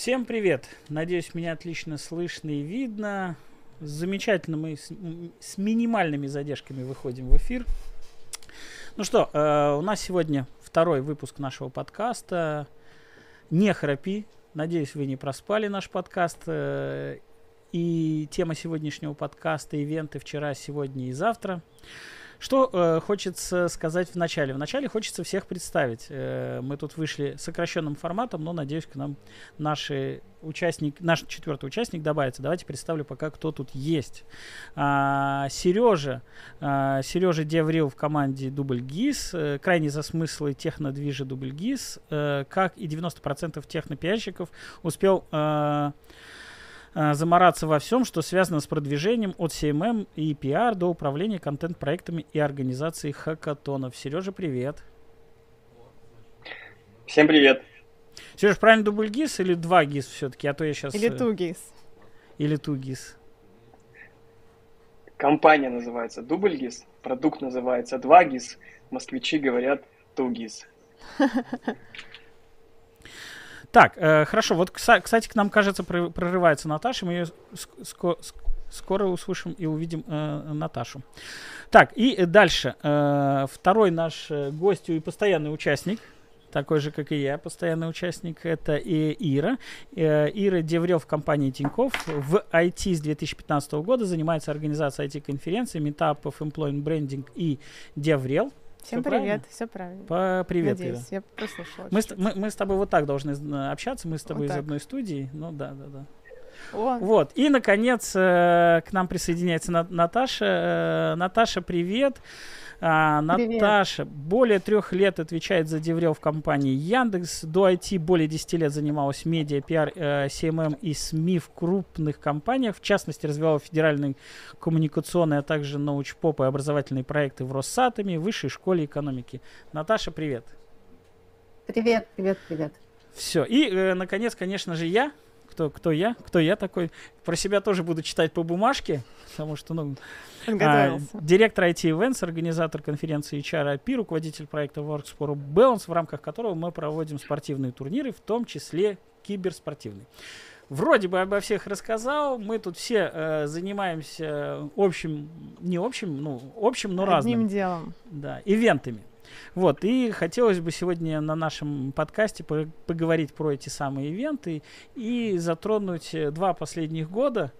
Всем привет! Надеюсь, меня отлично слышно и видно. Замечательно мы с, с минимальными задержками выходим в эфир. Ну что, э, у нас сегодня второй выпуск нашего подкаста. Не храпи. Надеюсь, вы не проспали наш подкаст. Э, и тема сегодняшнего подкаста – ивенты вчера, сегодня и завтра. Что э, хочется сказать в начале? В начале хочется всех представить. Э, мы тут вышли сокращенным форматом, но надеюсь, к нам наши участник, наш четвертый участник добавится. Давайте представлю пока, кто тут есть. А, Сережа. А, Сережа Деврил в команде Дубль ГИС. Э, крайне за смыслы технодвижа Дубль ГИС. Э, как и 90% технопиарщиков успел... Э, Э, замораться во всем, что связано с продвижением от CMM и PR до управления контент-проектами и организации хакатонов. Сережа, привет. Всем привет. Сереж, правильно дубль ГИС или два ГИС все-таки? А то я сейчас... Или э, ту ГИС. Или ту ГИС. Компания называется дубль ГИС, продукт называется два ГИС, москвичи говорят ту ГИС. Так, э, хорошо. Вот, кстати, к нам, кажется, прорывается Наташа. Мы ее ск- скоро услышим и увидим э, Наташу. Так, и дальше. Э, второй наш э, гость и постоянный участник такой же, как и я, постоянный участник, это и Ира. Э, Ира DevRel в компании Тиньков. В IT с 2015 года занимается организацией IT-конференций, meetup ов, employment branding и DevRel. Всем все привет, правильно? все правильно. По привет, Надеюсь, я прослушала. Мы, мы, мы с тобой вот так должны общаться, мы с тобой вот из одной студии. Ну да, да, да. О. Вот. И, наконец, э, к нам присоединяется Наташа. Э, Наташа, привет. А, Наташа более трех лет отвечает за Деврел в компании Яндекс. До IT более 10 лет занималась медиа, пиар, э, CMM и СМИ в крупных компаниях. В частности, развивала федеральные коммуникационные, а также научпоп и образовательные проекты в Россатоме, Высшей школе экономики. Наташа, привет. Привет, привет, привет. Все. И, э, наконец, конечно же, я, кто, кто я, кто я такой. Про себя тоже буду читать по бумажке, потому что, ну, а, директор IT Events, организатор конференции HRIP, руководитель проекта Works for Balance, в рамках которого мы проводим спортивные турниры, в том числе киберспортивный. Вроде бы обо всех рассказал. Мы тут все э, занимаемся общим, не общим, ну, общим, но Одним разным. Одним делом. Да, ивентами. Вот, и хотелось бы сегодня на нашем подкасте поговорить про эти самые ивенты и затронуть э, два последних года,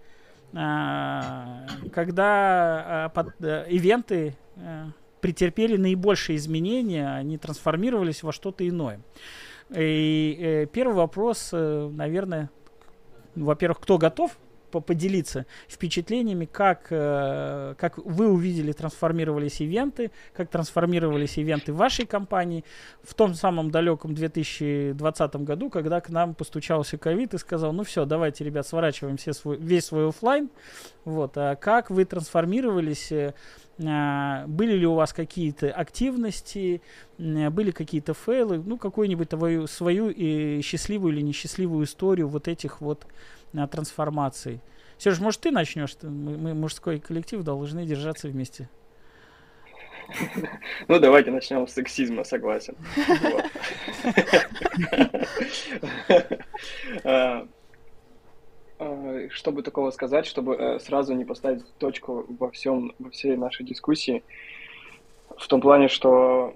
а, когда а, под, э, ивенты э, претерпели наибольшие изменения, они трансформировались во что-то иное. И первый вопрос, наверное, во-первых, кто готов поделиться впечатлениями, как, э, как вы увидели, трансформировались ивенты, как трансформировались ивенты вашей компании в том самом далеком 2020 году, когда к нам постучался ковид и сказал, ну все, давайте, ребят, сворачиваем все свой, весь свой офлайн. Вот, а как вы трансформировались, э, были ли у вас какие-то активности, были какие-то фейлы, ну, какую-нибудь твою, свою и счастливую или несчастливую историю вот этих вот на трансформации. Сереж, может, ты начнешь? Мы, мы мужской коллектив должны держаться вместе. Ну, давайте начнем с сексизма, согласен. А, а, чтобы такого сказать, чтобы э, сразу не поставить точку во всем, во всей нашей дискуссии, в том плане, что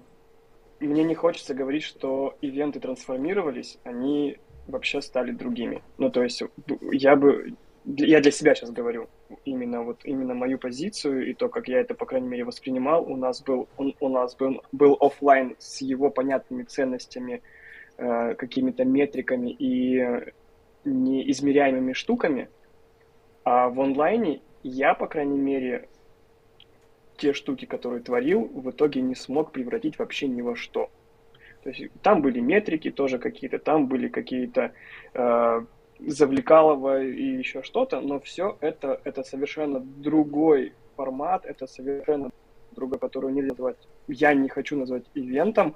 мне не хочется говорить, что ивенты трансформировались, они вообще стали другими. Ну, то есть я бы, я для себя сейчас говорю, именно вот именно мою позицию и то, как я это, по крайней мере, воспринимал. У нас был, он, у нас был, был офлайн с его понятными ценностями, э, какими-то метриками и неизмеряемыми штуками, а в онлайне я, по крайней мере, те штуки, которые творил, в итоге не смог превратить вообще ни во что. То есть там были метрики тоже какие-то, там были какие-то э, завлекалово и еще что-то, но все это, это совершенно другой формат, это совершенно другой, который нельзя назвать, я не хочу назвать ивентом,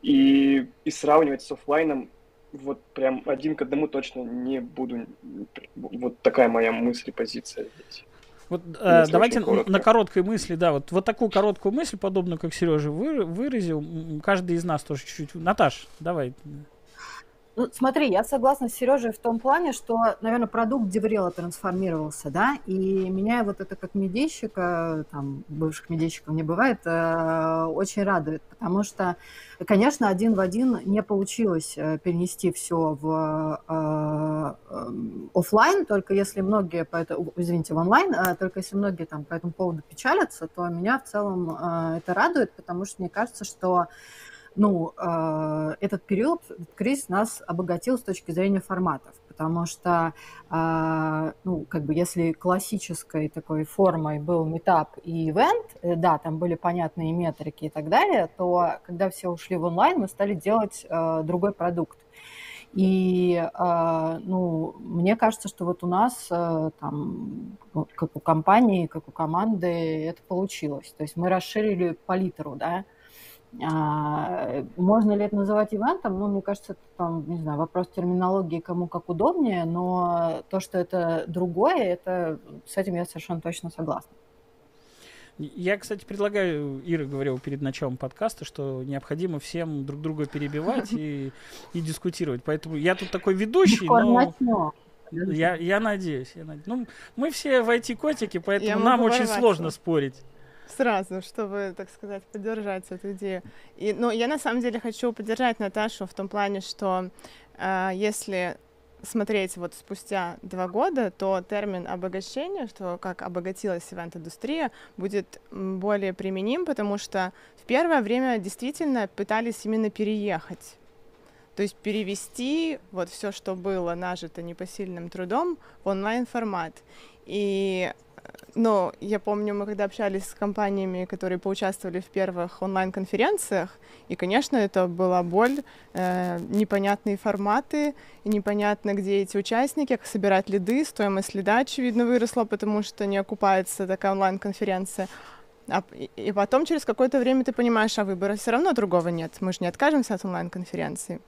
и, и сравнивать с офлайном вот прям один к одному точно не буду. Вот такая моя мысль и позиция здесь. Вот э, давайте на короткой мысли, да, вот, вот такую короткую мысль, подобную, как Сережа вы, выразил, каждый из нас тоже чуть-чуть. Наташ, давай. Ну, смотри, я согласна с Сережей в том плане, что, наверное, продукт Деврела трансформировался, да, и меня вот это как медийщика, там, бывших медийщиков не бывает, э, очень радует, потому что, конечно, один в один не получилось э, перенести все в э, э, офлайн, только если многие, по этому, извините, в онлайн, э, только если многие там по этому поводу печалятся, то меня в целом э, это радует, потому что мне кажется, что ну, э, этот период, этот кризис нас обогатил с точки зрения форматов, потому что, э, ну, как бы, если классической такой формой был метап и ивент, э, да, там были понятные метрики и так далее, то когда все ушли в онлайн, мы стали делать э, другой продукт. И, э, ну, мне кажется, что вот у нас, э, там, как у компании, как у команды, это получилось. То есть мы расширили палитру, да, а, можно ли это называть ивентом? Ну, мне кажется, это там, не знаю, вопрос терминологии, кому как удобнее, но то, что это другое, это с этим я совершенно точно согласна. Я, кстати, предлагаю, Ира говорила перед началом подкаста, что необходимо всем друг друга перебивать и, и дискутировать. Поэтому я тут такой ведущий, но... Я, я надеюсь, я надеюсь. Ну, мы все в IT-котики, поэтому нам очень сложно спорить сразу, чтобы, так сказать, поддержать эту идею. И, ну, я на самом деле хочу поддержать Наташу в том плане, что э, если смотреть вот спустя два года, то термин обогащение, что как обогатилась ивент-индустрия, будет более применим, потому что в первое время действительно пытались именно переехать. То есть перевести вот все, что было нажито непосильным трудом, в онлайн-формат. И но я помню, мы когда общались с компаниями, которые поучаствовали в первых онлайн-конференциях, и, конечно, это была боль, э, непонятные форматы, непонятно, где эти участники, как собирать лиды, стоимость лида, очевидно, выросла, потому что не окупается такая онлайн-конференция. А, и потом через какое-то время ты понимаешь, а выбора все равно другого нет, мы же не откажемся от онлайн-конференции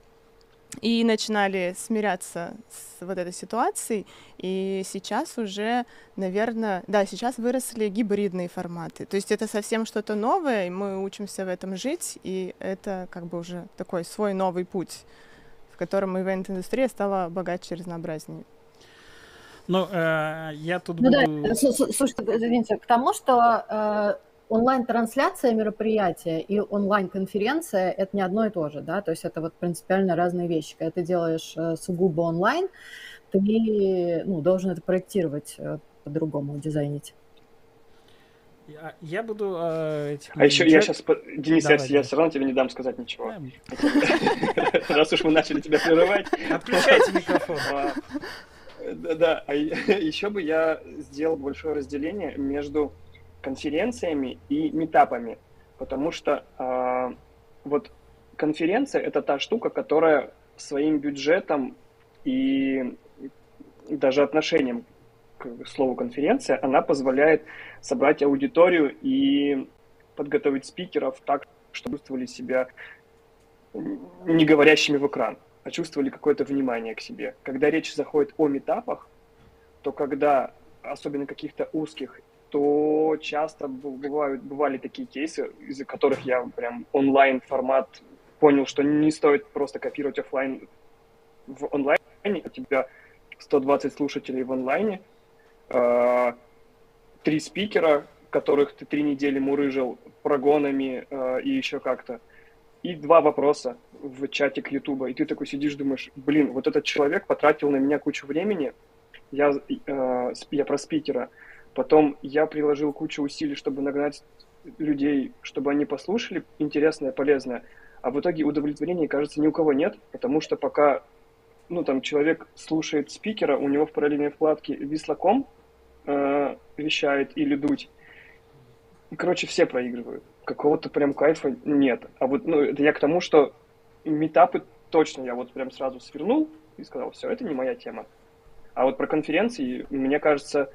и начинали смиряться с вот этой ситуацией, и сейчас уже, наверное, да, сейчас выросли гибридные форматы, то есть это совсем что-то новое, и мы учимся в этом жить, и это как бы уже такой свой новый путь, в котором ивент-индустрия стала богаче и разнообразнее. Ну, э, я тут ну, буду... Да, слушайте, извините, к тому, что э, онлайн-трансляция мероприятия и онлайн-конференция – это не одно и то же, да, то есть это вот принципиально разные вещи. Когда ты делаешь э, сугубо онлайн, ты ну, должен это проектировать э, по-другому, дизайнить. Я, я буду э, этим... А еще я сейчас, Денис, Давай, я, я все равно тебе не дам сказать ничего. Раз уж мы начали тебя прерывать. Отключайте микрофон. А, да, а еще бы я сделал большое разделение между конференциями и метапами, потому что э, вот конференция это та штука, которая своим бюджетом и даже отношением к слову конференция, она позволяет собрать аудиторию и подготовить спикеров так, чтобы чувствовали себя не говорящими в экран, а чувствовали какое-то внимание к себе. Когда речь заходит о метапах, то когда, особенно каких-то узких то часто бывают, бывали такие кейсы, из-за которых я прям онлайн формат понял, что не стоит просто копировать офлайн в онлайне. У тебя 120 слушателей в онлайне, э, три спикера, которых ты три недели мурыжил прогонами э, и еще как-то, и два вопроса в чате к Ютуба. И ты такой сидишь, думаешь, блин, вот этот человек потратил на меня кучу времени, я, э, я про спикера, Потом я приложил кучу усилий, чтобы нагнать людей, чтобы они послушали интересное, полезное. А в итоге удовлетворения, кажется, ни у кого нет, потому что пока ну, там, человек слушает спикера, у него в параллельной вкладке вислоком э, вещает или дуть. И, короче, все проигрывают. Какого-то прям кайфа нет. А вот, ну, это я к тому, что метапы точно я вот прям сразу свернул и сказал, все, это не моя тема. А вот про конференции, мне кажется,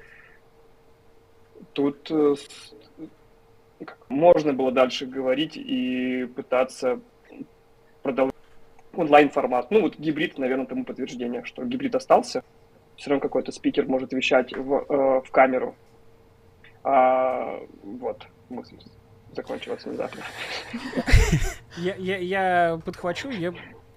тут э, можно было дальше говорить и пытаться продолжать онлайн-формат. Ну, вот гибрид, наверное, тому подтверждение, что гибрид остался. Все равно какой-то спикер может вещать в, э, в камеру. А, вот, мысль закончилась внезапно. Я, я, я подхвачу, я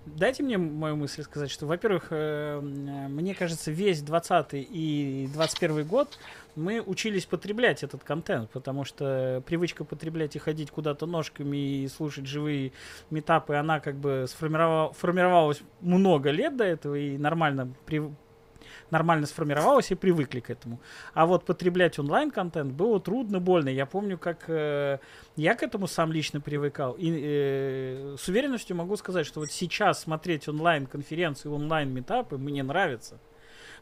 дайте мне мою мысль сказать, что, во-первых, э, мне кажется, весь 20 и 21 год мы учились потреблять этот контент, потому что привычка потреблять и ходить куда-то ножками и слушать живые метапы, она как бы сформировала, формировалась много лет до этого и нормально при, нормально сформировалась и привыкли к этому. А вот потреблять онлайн-контент было трудно, больно. Я помню, как э, я к этому сам лично привыкал. И э, с уверенностью могу сказать, что вот сейчас смотреть онлайн-конференции, онлайн-метапы мне нравится.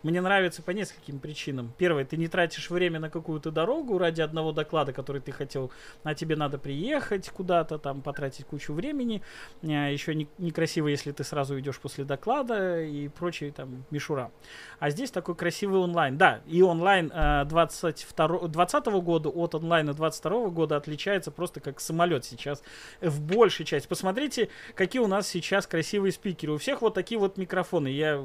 Мне нравится по нескольким причинам. Первое, ты не тратишь время на какую-то дорогу ради одного доклада, который ты хотел, а тебе надо приехать куда-то, там, потратить кучу времени. А, еще не, некрасиво, если ты сразу идешь после доклада и прочие там мишура. А здесь такой красивый онлайн. Да, и онлайн 22, 20 года от онлайна 22 года отличается просто как самолет сейчас в большей части. Посмотрите, какие у нас сейчас красивые спикеры. У всех вот такие вот микрофоны. Я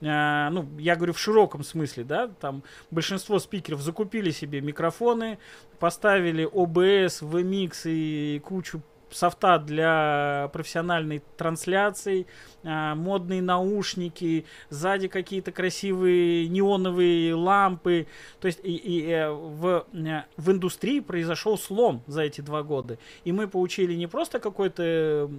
э, ну, я говорю в широком смысле, да, там большинство спикеров закупили себе микрофоны, поставили OBS, VMix и кучу софта для профессиональной трансляции, э, модные наушники, сзади какие-то красивые неоновые лампы. То есть и, и, э, в, э, в индустрии произошел слом за эти два года. И мы получили не просто какой-то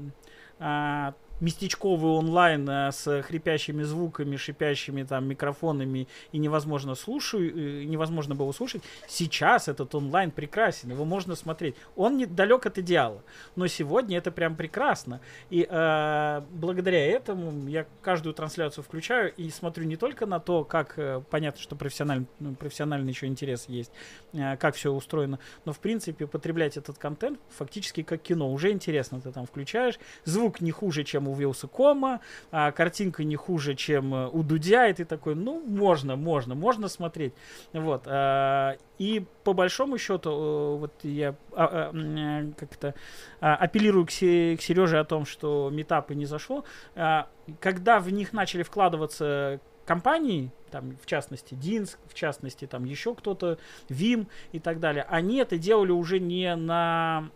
э, местечковый онлайн э, с хрипящими звуками, шипящими там микрофонами и невозможно слушаю, э, невозможно было слушать. Сейчас этот онлайн прекрасен, его можно смотреть. Он не далек от идеала, но сегодня это прям прекрасно. И э, благодаря этому я каждую трансляцию включаю и смотрю не только на то, как э, понятно, что профессиональный, ну, профессиональный еще интерес есть, как все устроено, но в принципе потреблять этот контент фактически как кино. Уже интересно, ты там включаешь, звук не хуже, чем у Вилсакома, а картинка не хуже, чем э, у Дудя, и ты такой, ну, можно, можно, можно смотреть. Вот. А, и по большому счету, э, вот я а, а, э, как-то апеллирую к, к Сереже о том, что метапы не зашло. Когда в них начали вкладываться компании, там, в частности, Динск, в частности, там еще кто-то, Вим и так далее, они это делали уже не на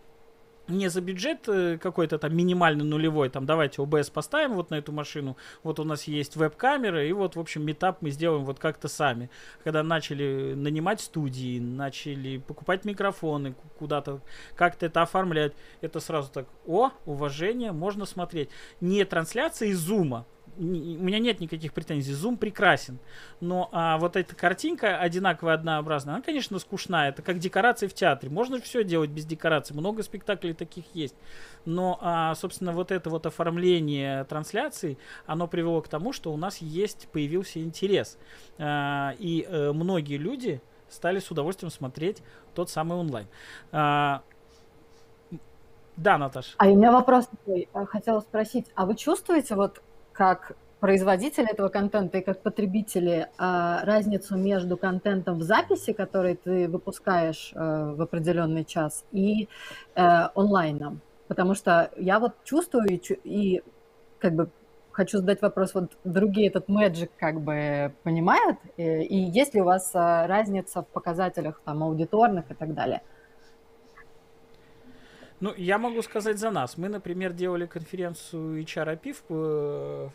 не за бюджет э, какой-то там минимально нулевой, там давайте OBS поставим вот на эту машину, вот у нас есть веб-камера, и вот, в общем, метап мы сделаем вот как-то сами. Когда начали нанимать студии, начали покупать микрофоны куда-то, как-то это оформлять, это сразу так, о, уважение, можно смотреть. Не трансляция из зума, у меня нет никаких претензий. Zoom прекрасен. Но а, вот эта картинка одинаковая, однообразная, она, конечно, скучная. Это как декорации в театре. Можно все делать без декораций. Много спектаклей таких есть. Но, а, собственно, вот это вот оформление трансляции, оно привело к тому, что у нас есть, появился интерес. А, и а, многие люди стали с удовольствием смотреть тот самый онлайн. А, да, Наташа. А у меня вопрос такой. Хотела спросить, а вы чувствуете вот как производители этого контента и как потребители а, разницу между контентом в записи, который ты выпускаешь э, в определенный час, и э, онлайном. Потому что я вот чувствую и, и как бы хочу задать вопрос, вот другие этот мэджик как бы понимают, и, э, и есть ли у вас разница в показателях там аудиторных и так далее? Ну, я могу сказать за нас. Мы, например, делали конференцию HRAP в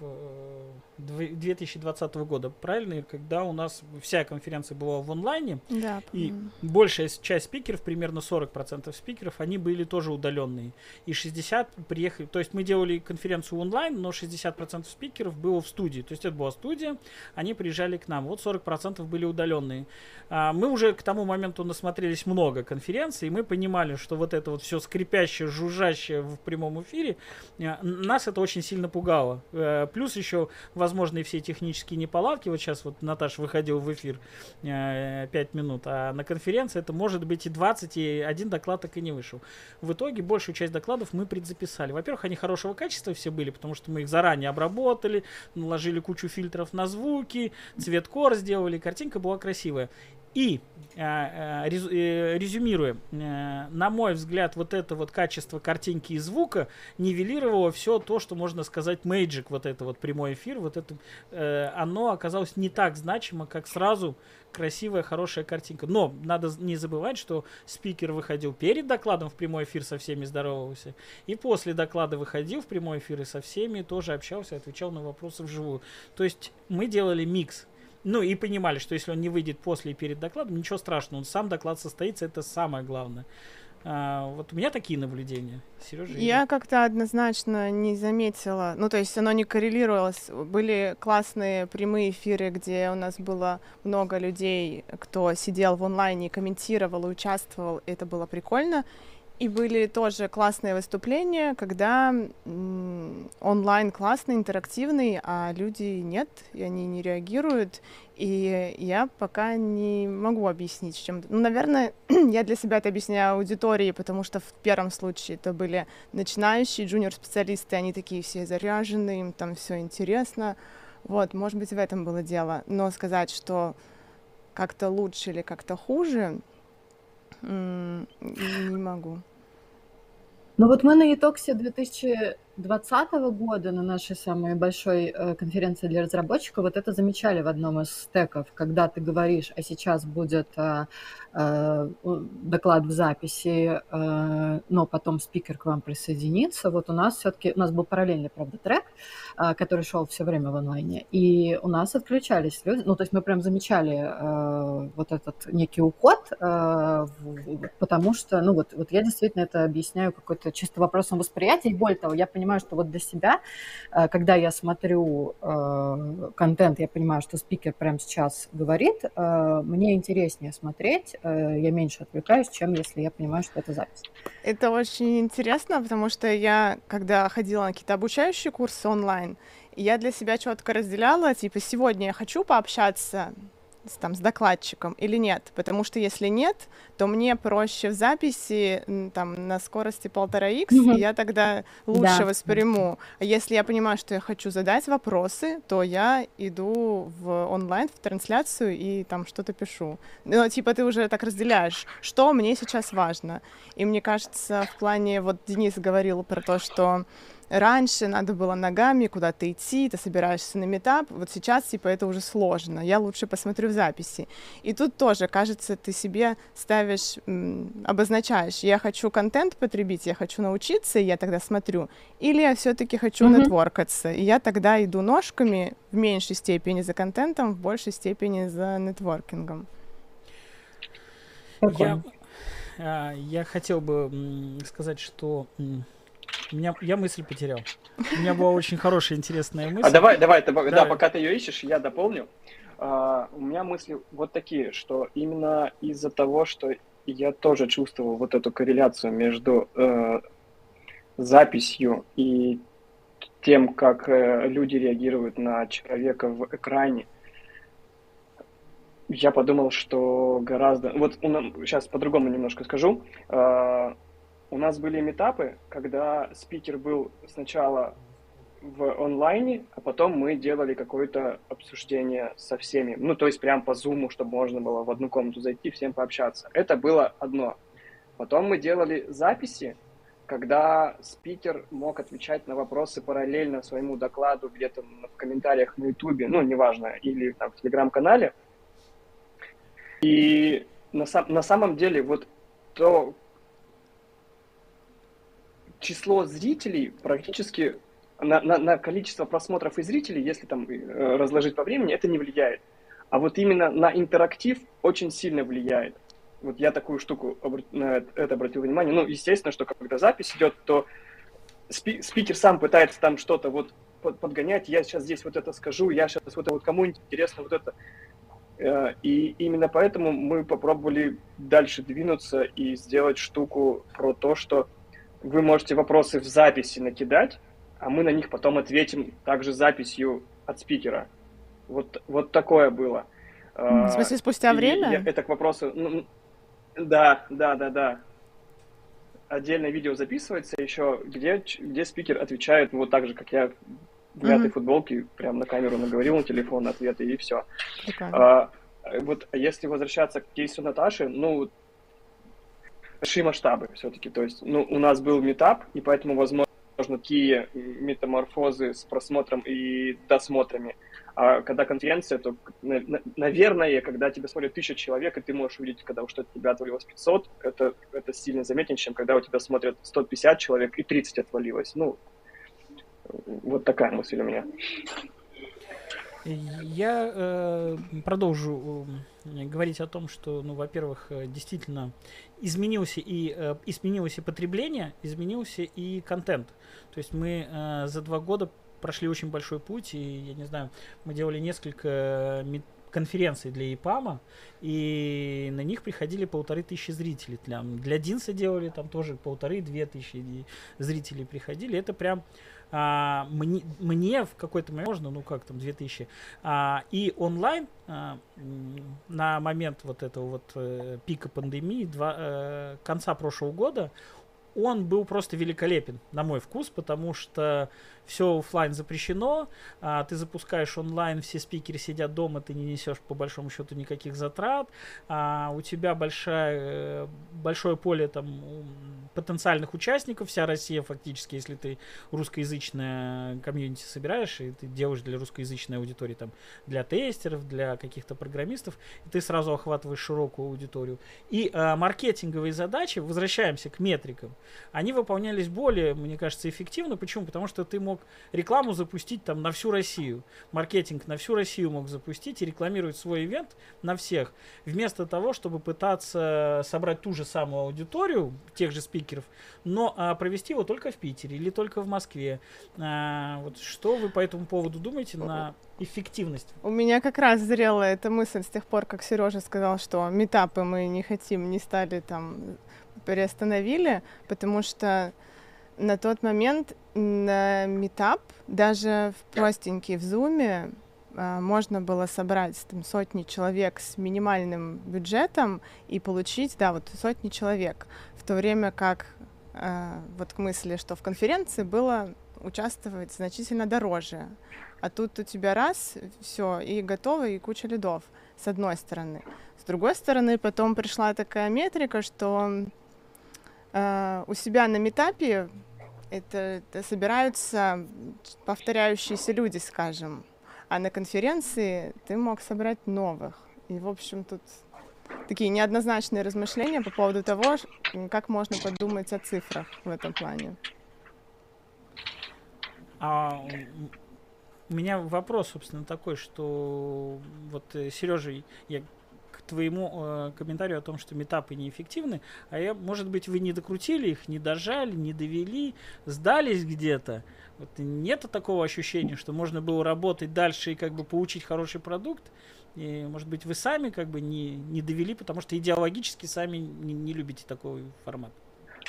2020 года, правильно, когда у нас вся конференция была в онлайне, да, и большая часть спикеров, примерно 40% спикеров, они были тоже удаленные. И 60 приехали, то есть мы делали конференцию онлайн, но 60% спикеров было в студии. То есть это была студия, они приезжали к нам. Вот 40% были удаленные. А, мы уже к тому моменту насмотрелись много конференций, и мы понимали, что вот это вот все скрипящее, жужжащее в прямом эфире, а, нас это очень сильно пугало. А, плюс еще, возможно, и все технические неполадки. Вот сейчас вот Наташа выходил в эфир 5 минут, а на конференции это может быть и 20, и один доклад так и не вышел. В итоге большую часть докладов мы предзаписали. Во-первых, они хорошего качества все были, потому что мы их заранее обработали, наложили кучу фильтров на звуки, цвет кор сделали, картинка была красивая. И Э, э, резюмируя, э, на мой взгляд, вот это вот качество картинки и звука нивелировало все то, что можно сказать Magic, вот это вот прямой эфир, вот это, оно оказалось не так значимо, как сразу красивая, хорошая картинка. Но надо не забывать, что спикер выходил перед докладом в прямой эфир со всеми здоровался, и после доклада выходил в прямой эфир и со всеми тоже общался, отвечал на вопросы вживую. То есть мы делали микс ну и понимали, что если он не выйдет после и перед докладом, ничего страшного, он сам доклад состоится, это самое главное. А, вот у меня такие наблюдения. Сережа? Я как-то однозначно не заметила, ну то есть оно не коррелировалось. Были классные прямые эфиры, где у нас было много людей, кто сидел в онлайне, комментировал и участвовал, это было прикольно. И были тоже классные выступления, когда онлайн классный, интерактивный, а люди нет, и они не реагируют. И я пока не могу объяснить, чем... Ну, наверное, я для себя это объясняю аудитории, потому что в первом случае это были начинающие джуниор-специалисты, они такие все заряженные, им там все интересно. Вот, может быть, в этом было дело. Но сказать, что как-то лучше или как-то хуже, не могу. Ну вот мы на итоге 2000 2020 года на нашей самой большой э, конференции для разработчиков вот это замечали в одном из стеков, когда ты говоришь, а сейчас будет э, э, доклад в записи, но потом спикер к вам присоединится. Вот у нас все-таки, у нас был параллельный, правда, трек, который шел все время в онлайне, и у нас отключались люди, ну то есть мы прям замечали вот этот некий уход, потому что, ну вот, вот я действительно это объясняю какой-то чисто вопросом восприятия, и более того, я понимаю, понимаю, что вот для себя, э, когда я смотрю э, контент, я понимаю, что спикер прямо сейчас говорит, э, мне интереснее смотреть, я меньше отвлекаюсь, чем если я понимаю, что это запись. Это очень интересно, потому что я, когда ходила на какие-то обучающие курсы онлайн, я для себя четко разделяла, типа, сегодня я хочу пообщаться с, там, с докладчиком или нет, потому что если нет, то мне проще в записи там на скорости полтора х, и я тогда лучше да. восприму. А если я понимаю, что я хочу задать вопросы, то я иду в онлайн, в трансляцию и там что-то пишу. Ну, типа ты уже так разделяешь, что мне сейчас важно. И мне кажется, в плане, вот Денис говорил про то, что Раньше надо было ногами куда-то идти, ты собираешься на метап, вот сейчас, типа, это уже сложно, я лучше посмотрю в записи. И тут тоже, кажется, ты себе ставишь, обозначаешь, я хочу контент потребить, я хочу научиться, и я тогда смотрю, или я все-таки хочу mm-hmm. нетворкаться, и я тогда иду ножками в меньшей степени за контентом, в большей степени за нетворкингом. Я, а, я хотел бы сказать, что меня, я мысль потерял. У меня была очень хорошая, интересная мысль. А давай, давай, да, да пока ты ее ищешь, я дополню. Uh, у меня мысли вот такие, что именно из-за того, что я тоже чувствовал вот эту корреляцию между uh, записью и тем, как uh, люди реагируют на человека в экране, я подумал, что гораздо... Вот сейчас по-другому немножко скажу. У нас были метапы, когда спикер был сначала в онлайне, а потом мы делали какое-то обсуждение со всеми. Ну, то есть прям по зуму, чтобы можно было в одну комнату зайти, всем пообщаться. Это было одно. Потом мы делали записи, когда спикер мог отвечать на вопросы параллельно своему докладу где-то в комментариях на Ютубе, ну, неважно, или там, в Телеграм-канале. И на, сам, на самом деле вот то, число зрителей практически на, на, на количество просмотров и зрителей, если там э, разложить по времени, это не влияет. А вот именно на интерактив очень сильно влияет. Вот я такую штуку на это обратил внимание. Ну, естественно, что когда запись идет, то спи спикер сам пытается там что-то вот подгонять. Я сейчас здесь вот это скажу, я сейчас вот, вот кому-нибудь интересно вот это. Э, и именно поэтому мы попробовали дальше двинуться и сделать штуку про то, что вы можете вопросы в записи накидать, а мы на них потом ответим также записью от спикера. Вот, вот такое было. В смысле, спустя И время? Это к вопросу... Ну, да, да, да, да. Отдельное видео записывается еще, где, где спикер отвечает, ну, вот так же, как я в мятой mm-hmm. футболке, прям на камеру наговорил на телефон ответы, и все. А, вот если возвращаться к кейсу Наташи, ну, большие масштабы все-таки. То есть, ну, у нас был метап, и поэтому, возможно, такие метаморфозы с просмотром и досмотрами. А когда конференция, то, наверное, когда тебя смотрят тысяча человек, и ты можешь увидеть, когда что от тебя отвалилось 500, это, это сильно заметнее, чем когда у тебя смотрят 150 человек и 30 отвалилось. Ну, вот такая мысль у меня. Я э, продолжу э, говорить о том, что, ну, во-первых, э, действительно изменился и э, изменилось и потребление, изменился и контент. То есть мы э, за два года прошли очень большой путь, и я не знаю, мы делали несколько конференций для ИПАМа, и на них приходили полторы тысячи зрителей. Для, для Динса делали там тоже полторы-две тысячи зрителей приходили. Это прям а, мне, мне в какой-то момент можно, ну как там, 2000, а, и онлайн а, на момент вот этого вот э, пика пандемии, два, э, конца прошлого года, он был просто великолепен, на мой вкус, потому что все офлайн запрещено, а, ты запускаешь онлайн, все спикеры сидят дома, ты не несешь по большому счету никаких затрат, а, у тебя большая, э, большое поле там потенциальных участников, вся Россия фактически, если ты русскоязычное комьюнити собираешь, и ты делаешь для русскоязычной аудитории, там, для тестеров, для каких-то программистов, и ты сразу охватываешь широкую аудиторию. И а, маркетинговые задачи, возвращаемся к метрикам, они выполнялись более, мне кажется, эффективно. Почему? Потому что ты мог рекламу запустить там на всю Россию, маркетинг на всю Россию мог запустить и рекламировать свой ивент на всех, вместо того, чтобы пытаться собрать ту же самую аудиторию, тех же спикеров, но а, провести его только в Питере или только в Москве. А, вот что вы по этому поводу думаете на эффективность? У меня как раз зрела эта мысль с тех пор, как Сережа сказал, что метапы мы не хотим, не стали там приостановили, потому что на тот момент на метап, даже в простенький в зуме, а, можно было собрать там, сотни человек с минимальным бюджетом и получить, да, вот сотни человек, в то время как э, вот к мысли, что в конференции было участвовать значительно дороже, а тут у тебя раз, все, и готово, и куча лидов, с одной стороны. С другой стороны, потом пришла такая метрика, что э, у себя на метапе это, это собираются повторяющиеся люди, скажем, а на конференции ты мог собрать новых. И, в общем, тут такие неоднозначные размышления по поводу того, как можно подумать о цифрах в этом плане. А у меня вопрос, собственно, такой, что вот э, Сережа, я твоему э, комментарию о том, что метапы неэффективны, а я, может быть, вы не докрутили их, не дожали, не довели, сдались где-то. Вот нет такого ощущения, что можно было работать дальше и как бы получить хороший продукт. И, может быть, вы сами как бы не, не довели, потому что идеологически сами не, не любите такой формат.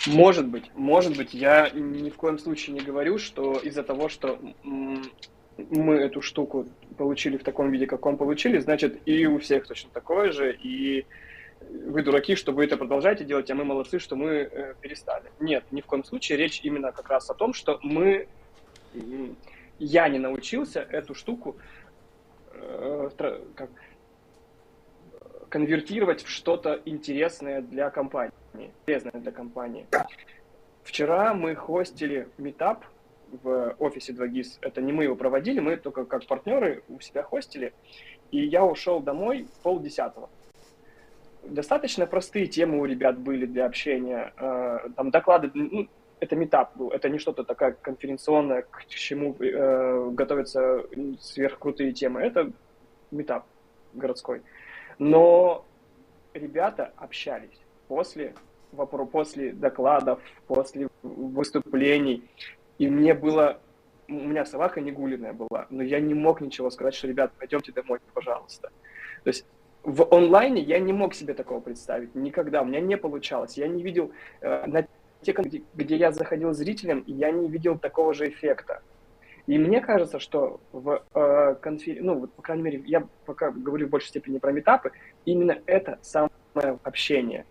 Может быть, может быть. Я ни в коем случае не говорю, что из-за того, что мы эту штуку получили в таком виде, каком получили, значит, и у всех точно такое же, и вы дураки, что вы это продолжаете делать, а мы молодцы, что мы э, перестали. Нет, ни в коем случае. Речь именно как раз о том, что мы... Я не научился эту штуку э, как, конвертировать в что-то интересное для компании, полезное для компании. Вчера мы хостили метап в офисе 2GIS. Это не мы его проводили, мы только как партнеры у себя хостили. И я ушел домой полдесятого. Достаточно простые темы у ребят были для общения. Э, там доклады, ну, это метап был, это не что-то такое конференционное, к чему э, готовятся сверхкрутые темы. Это метап городской. Но ребята общались после после докладов, после выступлений. И мне было... У меня собака не гулиная была, но я не мог ничего сказать, что, ребят, пойдемте домой, пожалуйста. То есть в онлайне я не мог себе такого представить никогда, у меня не получалось. Я не видел э, на те, где, где я заходил зрителем, я не видел такого же эффекта. И мне кажется, что в э, конфер... ну, вот, по крайней мере, я пока говорю в большей степени про метапы, именно это самое общение.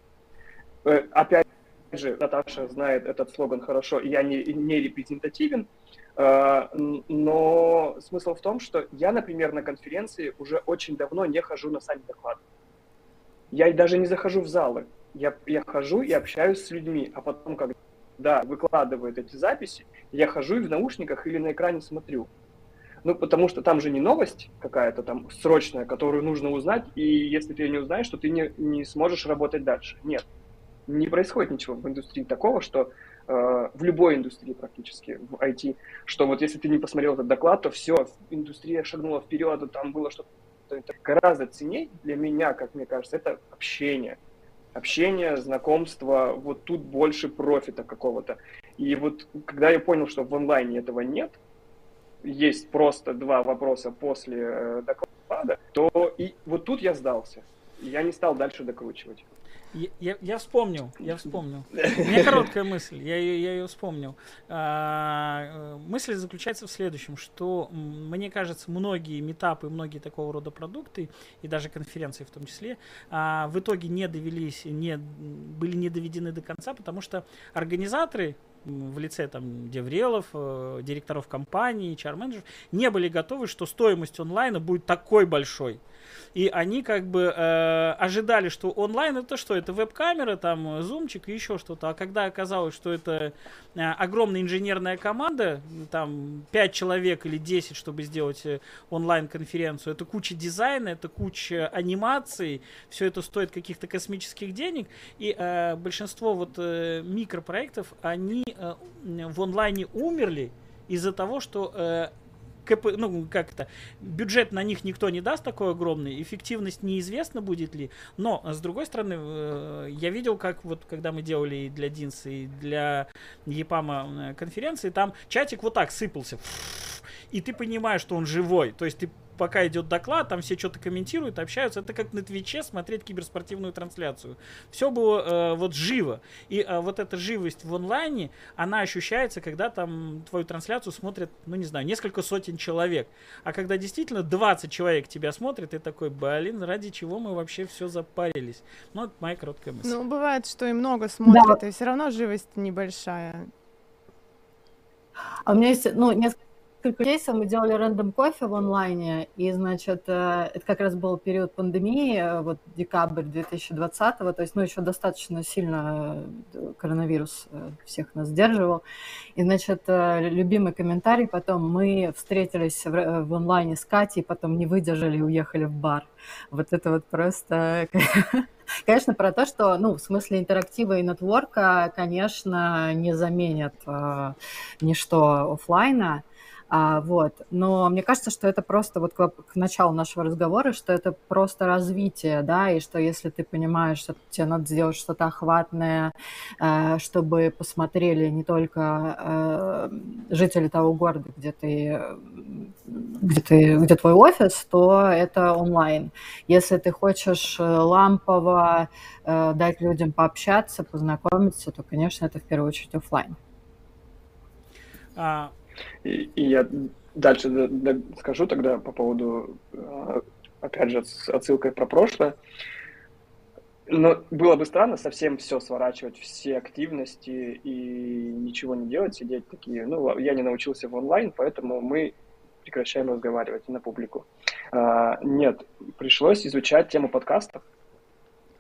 Э, опять же, Наташа знает этот слоган хорошо, я не, не репрезентативен, э, но смысл в том, что я, например, на конференции уже очень давно не хожу на сами доклады. Я даже не захожу в залы. Я, я хожу и общаюсь с людьми, а потом, когда выкладывают эти записи, я хожу и в наушниках или на экране смотрю. Ну, потому что там же не новость какая-то там срочная, которую нужно узнать, и если ты ее не узнаешь, то ты не, не сможешь работать дальше. Нет, не происходит ничего в индустрии такого, что э, в любой индустрии практически, в IT, что вот если ты не посмотрел этот доклад, то все, индустрия шагнула вперед, там было что-то гораздо ценнее для меня, как мне кажется, это общение. Общение, знакомство, вот тут больше профита какого-то. И вот когда я понял, что в онлайне этого нет, есть просто два вопроса после э, доклада, то и вот тут я сдался. Я не стал дальше докручивать. Я, я, вспомнил, я вспомнил. У меня короткая мысль, я, ее, я ее вспомнил. А, мысль заключается в следующем, что мне кажется, многие метапы, многие такого рода продукты, и даже конференции в том числе, а, в итоге не довелись, не, были не доведены до конца, потому что организаторы, в лице там Деврелов, э, директоров компании, HR-менеджеров, не были готовы, что стоимость онлайна будет такой большой. И они как бы э, ожидали, что онлайн это что? Это веб-камера, там, зумчик и еще что-то. А когда оказалось, что это э, огромная инженерная команда, там 5 человек или 10, чтобы сделать э, онлайн-конференцию, это куча дизайна, это куча анимаций, все это стоит каких-то космических денег. И э, большинство вот э, микропроектов, они э, в онлайне умерли из-за того, что э, КП, ну, как это, бюджет на них никто не даст такой огромный, эффективность неизвестно будет ли, но, с другой стороны, э, я видел, как вот, когда мы делали и для Динса, и для Епама э, конференции, там чатик вот так сыпался, и ты понимаешь, что он живой, то есть ты пока идет доклад, там все что-то комментируют, общаются. Это как на Твиче смотреть киберспортивную трансляцию. Все было э, вот живо. И э, вот эта живость в онлайне, она ощущается, когда там твою трансляцию смотрят, ну не знаю, несколько сотен человек. А когда действительно 20 человек тебя смотрят, ты такой, блин, ради чего мы вообще все запарились. Ну, это моя короткая мысль. Ну, бывает, что и много смотрят, да. и все равно живость небольшая. А у меня есть, ну, несколько несколько кейсов мы делали рандом кофе в онлайне, и, значит, э, это как раз был период пандемии, э, вот декабрь 2020, то есть, ну, еще достаточно сильно э, коронавирус всех нас сдерживал. И, значит, любимый комментарий потом, мы встретились в, в онлайне с Катей, потом не выдержали и уехали в бар. Вот это вот просто... Конечно, про то, что, ну, в смысле интерактива и нетворка, конечно, не заменят э, ничто офлайна, а, вот. Но мне кажется, что это просто вот к, к началу нашего разговора, что это просто развитие, да, и что если ты понимаешь, что тебе надо сделать что-то охватное, э, чтобы посмотрели не только э, жители того города, где ты, где ты, где твой офис, то это онлайн. Если ты хочешь э, лампово дать людям пообщаться, познакомиться, то, конечно, это в первую очередь офлайн. А, и, и я дальше д- д- скажу тогда по поводу, а, опять же, с отсылкой про прошлое. Но было бы странно совсем все сворачивать, все активности и ничего не делать, сидеть такие, ну, я не научился в онлайн, поэтому мы прекращаем разговаривать на публику. А, нет, пришлось изучать тему подкастов.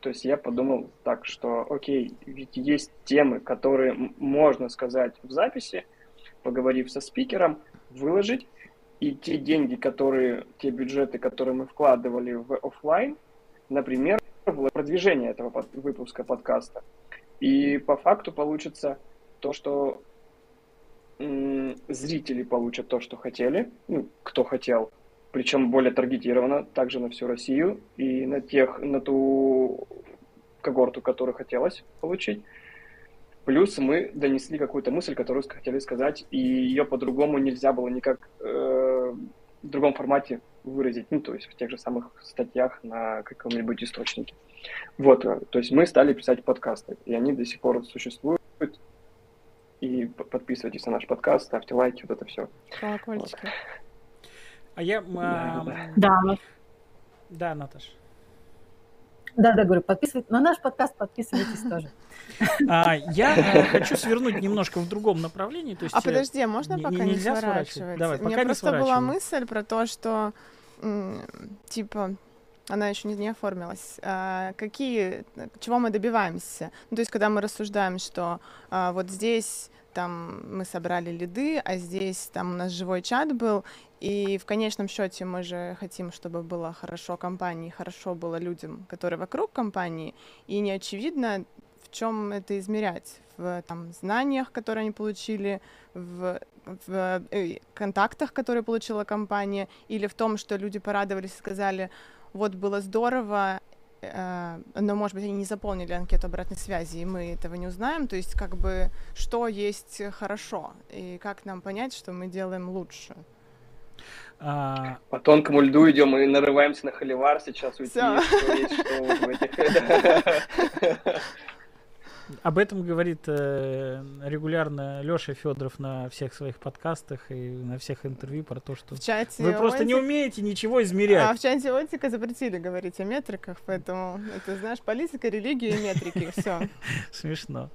То есть я подумал так, что, окей, ведь есть темы, которые можно сказать в записи, поговорив со спикером, выложить, и те деньги, которые, те бюджеты, которые мы вкладывали в офлайн, например, в продвижение этого под, выпуска подкаста. И по факту получится то, что м- зрители получат то, что хотели, ну, кто хотел, причем более таргетированно, также на всю Россию и на тех, на ту когорту, которую хотелось получить. Плюс мы донесли какую-то мысль, которую хотели сказать, и ее по-другому нельзя было никак э, в другом формате выразить, ну, то есть в тех же самых статьях на каком-нибудь источнике. Вот, э, то есть мы стали писать подкасты, и они до сих пор существуют. И подписывайтесь на наш подкаст, ставьте лайки, вот это все. Колокольчики. Вот. А я... А, да. Да, Наташа. Да, да, говорю, подписывайтесь. На наш подкаст подписывайтесь тоже. А, я э, хочу свернуть немножко в другом направлении. То есть, А э, подожди, а можно пока не- сворачивать? Давай, У меня пока не просто была мысль про то, что типа она еще не, не оформилась. А, какие, чего мы добиваемся? Ну, то есть, когда мы рассуждаем, что а, вот здесь там мы собрали лиды, а здесь там у нас живой чат был, и в конечном счете мы же хотим, чтобы было хорошо компании, хорошо было людям, которые вокруг компании, и не очевидно, в чем это измерять, в там знаниях, которые они получили, в, в э, контактах, которые получила компания, или в том, что люди порадовались и сказали, вот было здорово, э, но, может быть, они не заполнили анкету обратной связи, и мы этого не узнаем. То есть, как бы, что есть хорошо, и как нам понять, что мы делаем лучше. А, По тонкому льду идем и нарываемся на холивар сейчас уйти, Всё. что есть, что вот в этих... об этом говорит э, регулярно Леша Федоров на всех своих подкастах и на всех интервью про то, что В чате вы просто не Отик- умеете ничего А измерять. в чате Отика запретили говорить о метриках, поэтому это, знаешь, политика, религия и метрики, все. Смешно.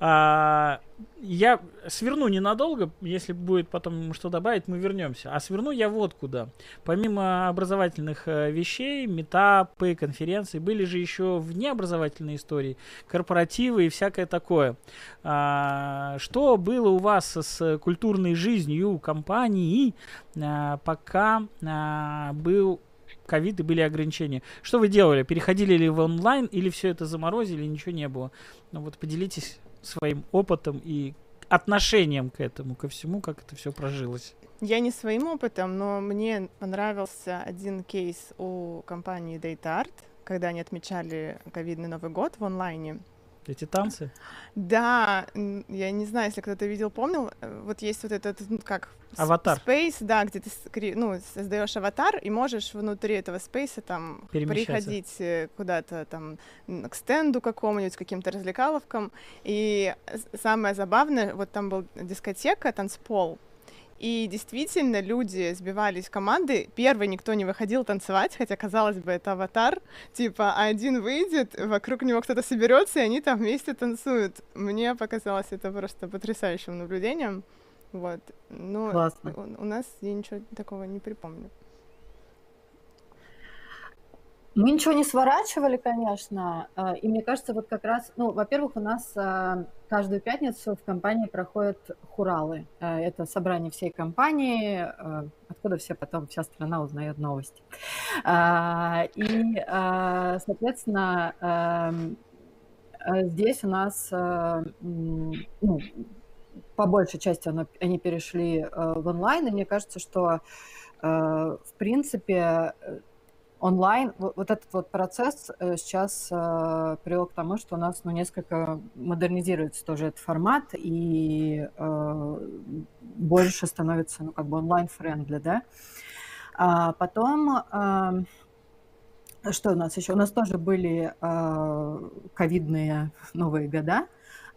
А, я сверну ненадолго, если будет потом что добавить, мы вернемся. А сверну я вот куда. Помимо образовательных э, вещей, метапы, конференции, были же еще внеобразовательные истории, корпоративы и всякое такое. А, что было у вас с культурной жизнью компании, а, пока а, был ковид и были ограничения. Что вы делали? Переходили ли в онлайн или все это заморозили, ничего не было? Ну вот поделитесь своим опытом и отношением к этому, ко всему, как это все прожилось. Я не своим опытом, но мне понравился один кейс у компании DataArt, когда они отмечали ковидный Новый год в онлайне. Эти танцы? Да, я не знаю, если кто-то видел, помнил, э, вот есть вот этот, ну, как... Аватар. Space, да, где ты ну, создаешь аватар и можешь внутри этого спейса там приходить э, куда-то там к стенду какому-нибудь, к каким-то развлекаловкам. И самое забавное, вот там был дискотека, танцпол, и действительно люди сбивались в команды. Первый никто не выходил танцевать, хотя, казалось бы, это аватар. Типа, один выйдет, вокруг него кто-то соберется, и они там вместе танцуют. Мне показалось это просто потрясающим наблюдением. Вот. Ну, Классно. у, у нас я ничего такого не припомню. Мы ничего не сворачивали, конечно, э, и мне кажется, вот как раз, ну, во-первых, у нас э, каждую пятницу в компании проходят хуралы. Э, Это собрание всей компании, откуда все потом, вся страна узнает новости. И, соответственно, здесь у нас, ну, по большей части они перешли в онлайн, и мне кажется, что, в принципе, онлайн, вот, этот вот процесс э, сейчас э, привел к тому, что у нас ну, несколько модернизируется тоже этот формат, и э, больше становится ну, как бы онлайн-френдли, да. А потом, э, что у нас еще? У нас тоже были э, ковидные Новые года.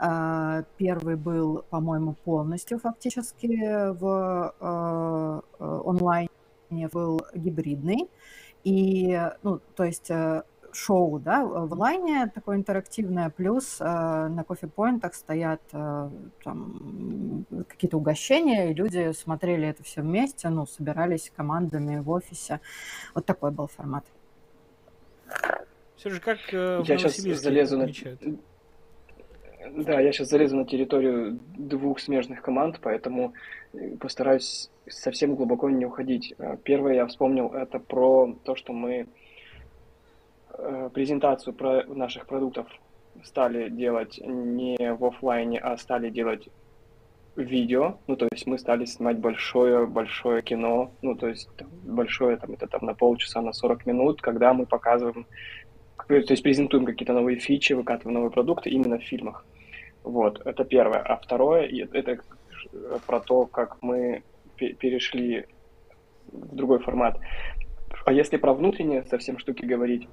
А, Первый был, по-моему, полностью фактически в э, э, онлайне, был гибридный. И, ну, то есть э, шоу, да, в онлайне такое интерактивное, плюс э, на кофе-поинтах стоят э, там какие-то угощения, и люди смотрели это все вместе, ну, собирались командами в офисе. Вот такой был формат. Все же как э, в Я сейчас залезу на... отмечают? Да, я сейчас залезу на территорию двух смежных команд, поэтому э, постараюсь совсем глубоко не уходить. Э, Первое я вспомнил, это про то, что мы э, презентацию про наших продуктов стали делать не в оффлайне, а стали делать видео. Ну, то есть мы стали снимать большое-большое кино, ну, то есть большое, там, это там на полчаса, на 40 минут, когда мы показываем, то есть презентуем какие-то новые фичи, выкатываем новые продукты именно в фильмах. Вот, это первое. А второе, это про то, как мы пе- перешли в другой формат. А если про внутренние совсем штуки говорить,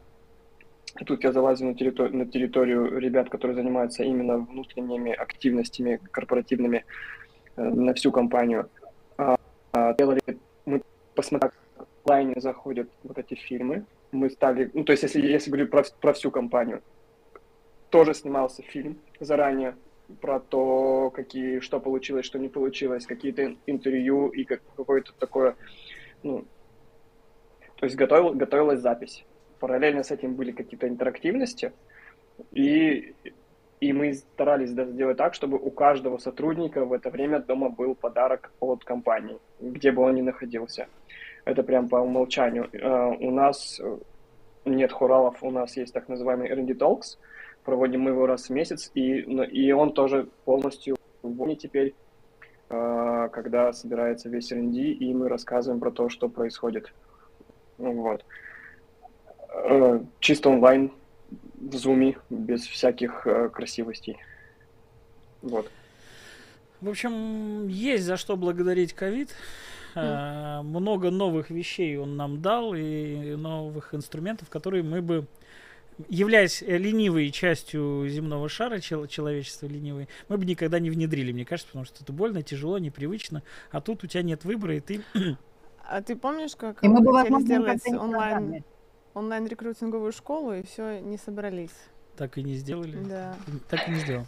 тут я залазю на территорию, на территорию ребят, которые занимаются именно внутренними активностями корпоративными э, на всю компанию. А, а, делали, мы посмотрели, в онлайне заходят вот эти фильмы, мы стали, ну, то есть, если, если говорить про, про всю компанию, тоже снимался фильм заранее про то, какие, что получилось, что не получилось, какие-то интервью и как, какое-то такое, ну, то есть готовил, готовилась запись. Параллельно с этим были какие-то интерактивности, и, и мы старались сделать так, чтобы у каждого сотрудника в это время дома был подарок от компании, где бы он ни находился. Это прям по умолчанию. Uh, у нас нет хоралов, у нас есть так называемый R&D Talks, проводим мы его раз в месяц, и, и он тоже полностью в теперь, uh, когда собирается весь R&D, и мы рассказываем про то, что происходит. Вот. Uh, чисто онлайн в зуме, без всяких э, красивостей. Вот. В общем, есть за что благодарить ковид. Mm. много новых вещей он нам дал и новых инструментов, которые мы бы, являясь ленивой частью земного шара, чел- человечества ленивой, мы бы никогда не внедрили, мне кажется, потому что это больно, тяжело, непривычно. А тут у тебя нет выбора, и ты... А ты помнишь, как и мы бы, хотели сделать онлайн, онлайн-рекрутинговую школу, и все, не собрались? Так и не сделали? Да. Так и не сделал.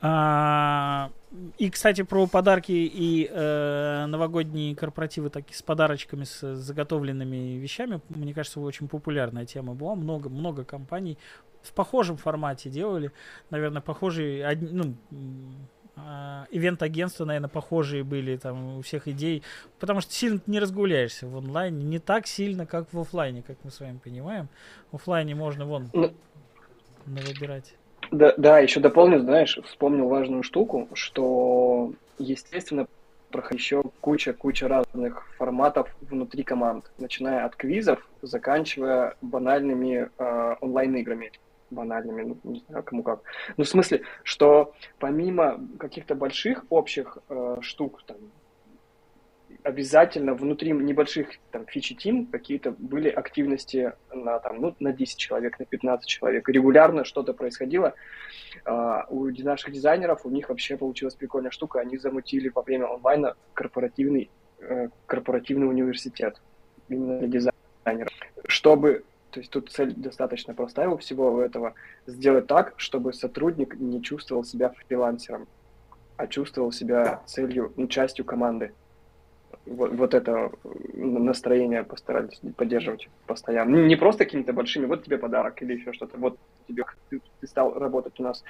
А, и, кстати, про подарки и э, новогодние корпоративы так, с подарочками, с заготовленными вещами, мне кажется, очень популярная тема была. Много, много компаний в похожем формате делали. Наверное, похожие, ну, а, ивент-агентства, наверное, похожие были там у всех идей, потому что сильно не разгуляешься в онлайне, не так сильно, как в офлайне, как мы с вами понимаем. В офлайне можно вон ну, выбирать. Да, да, еще дополню, знаешь, вспомнил важную штуку, что, естественно, еще куча-куча разных форматов внутри команд, начиная от квизов, заканчивая банальными э, онлайн-играми банальными, ну, не знаю, кому как. Ну, в смысле, что помимо каких-то больших общих э, штук, там, обязательно внутри небольших там фичи тим какие-то были активности на там ну на 10 человек на 15 человек. Регулярно что-то происходило. А, у наших дизайнеров у них вообще получилась прикольная штука. Они замутили во время онлайна корпоративный э, корпоративный университет именно для дизайнеров. Чтобы то есть тут цель достаточно простая у всего этого сделать так чтобы сотрудник не чувствовал себя фрилансером а чувствовал себя целью ну, частью команды вот, вот это настроение постарались поддерживать постоянно. Не просто какими-то большими, вот тебе подарок или еще что-то, вот тебе ты, ты стал работать у нас,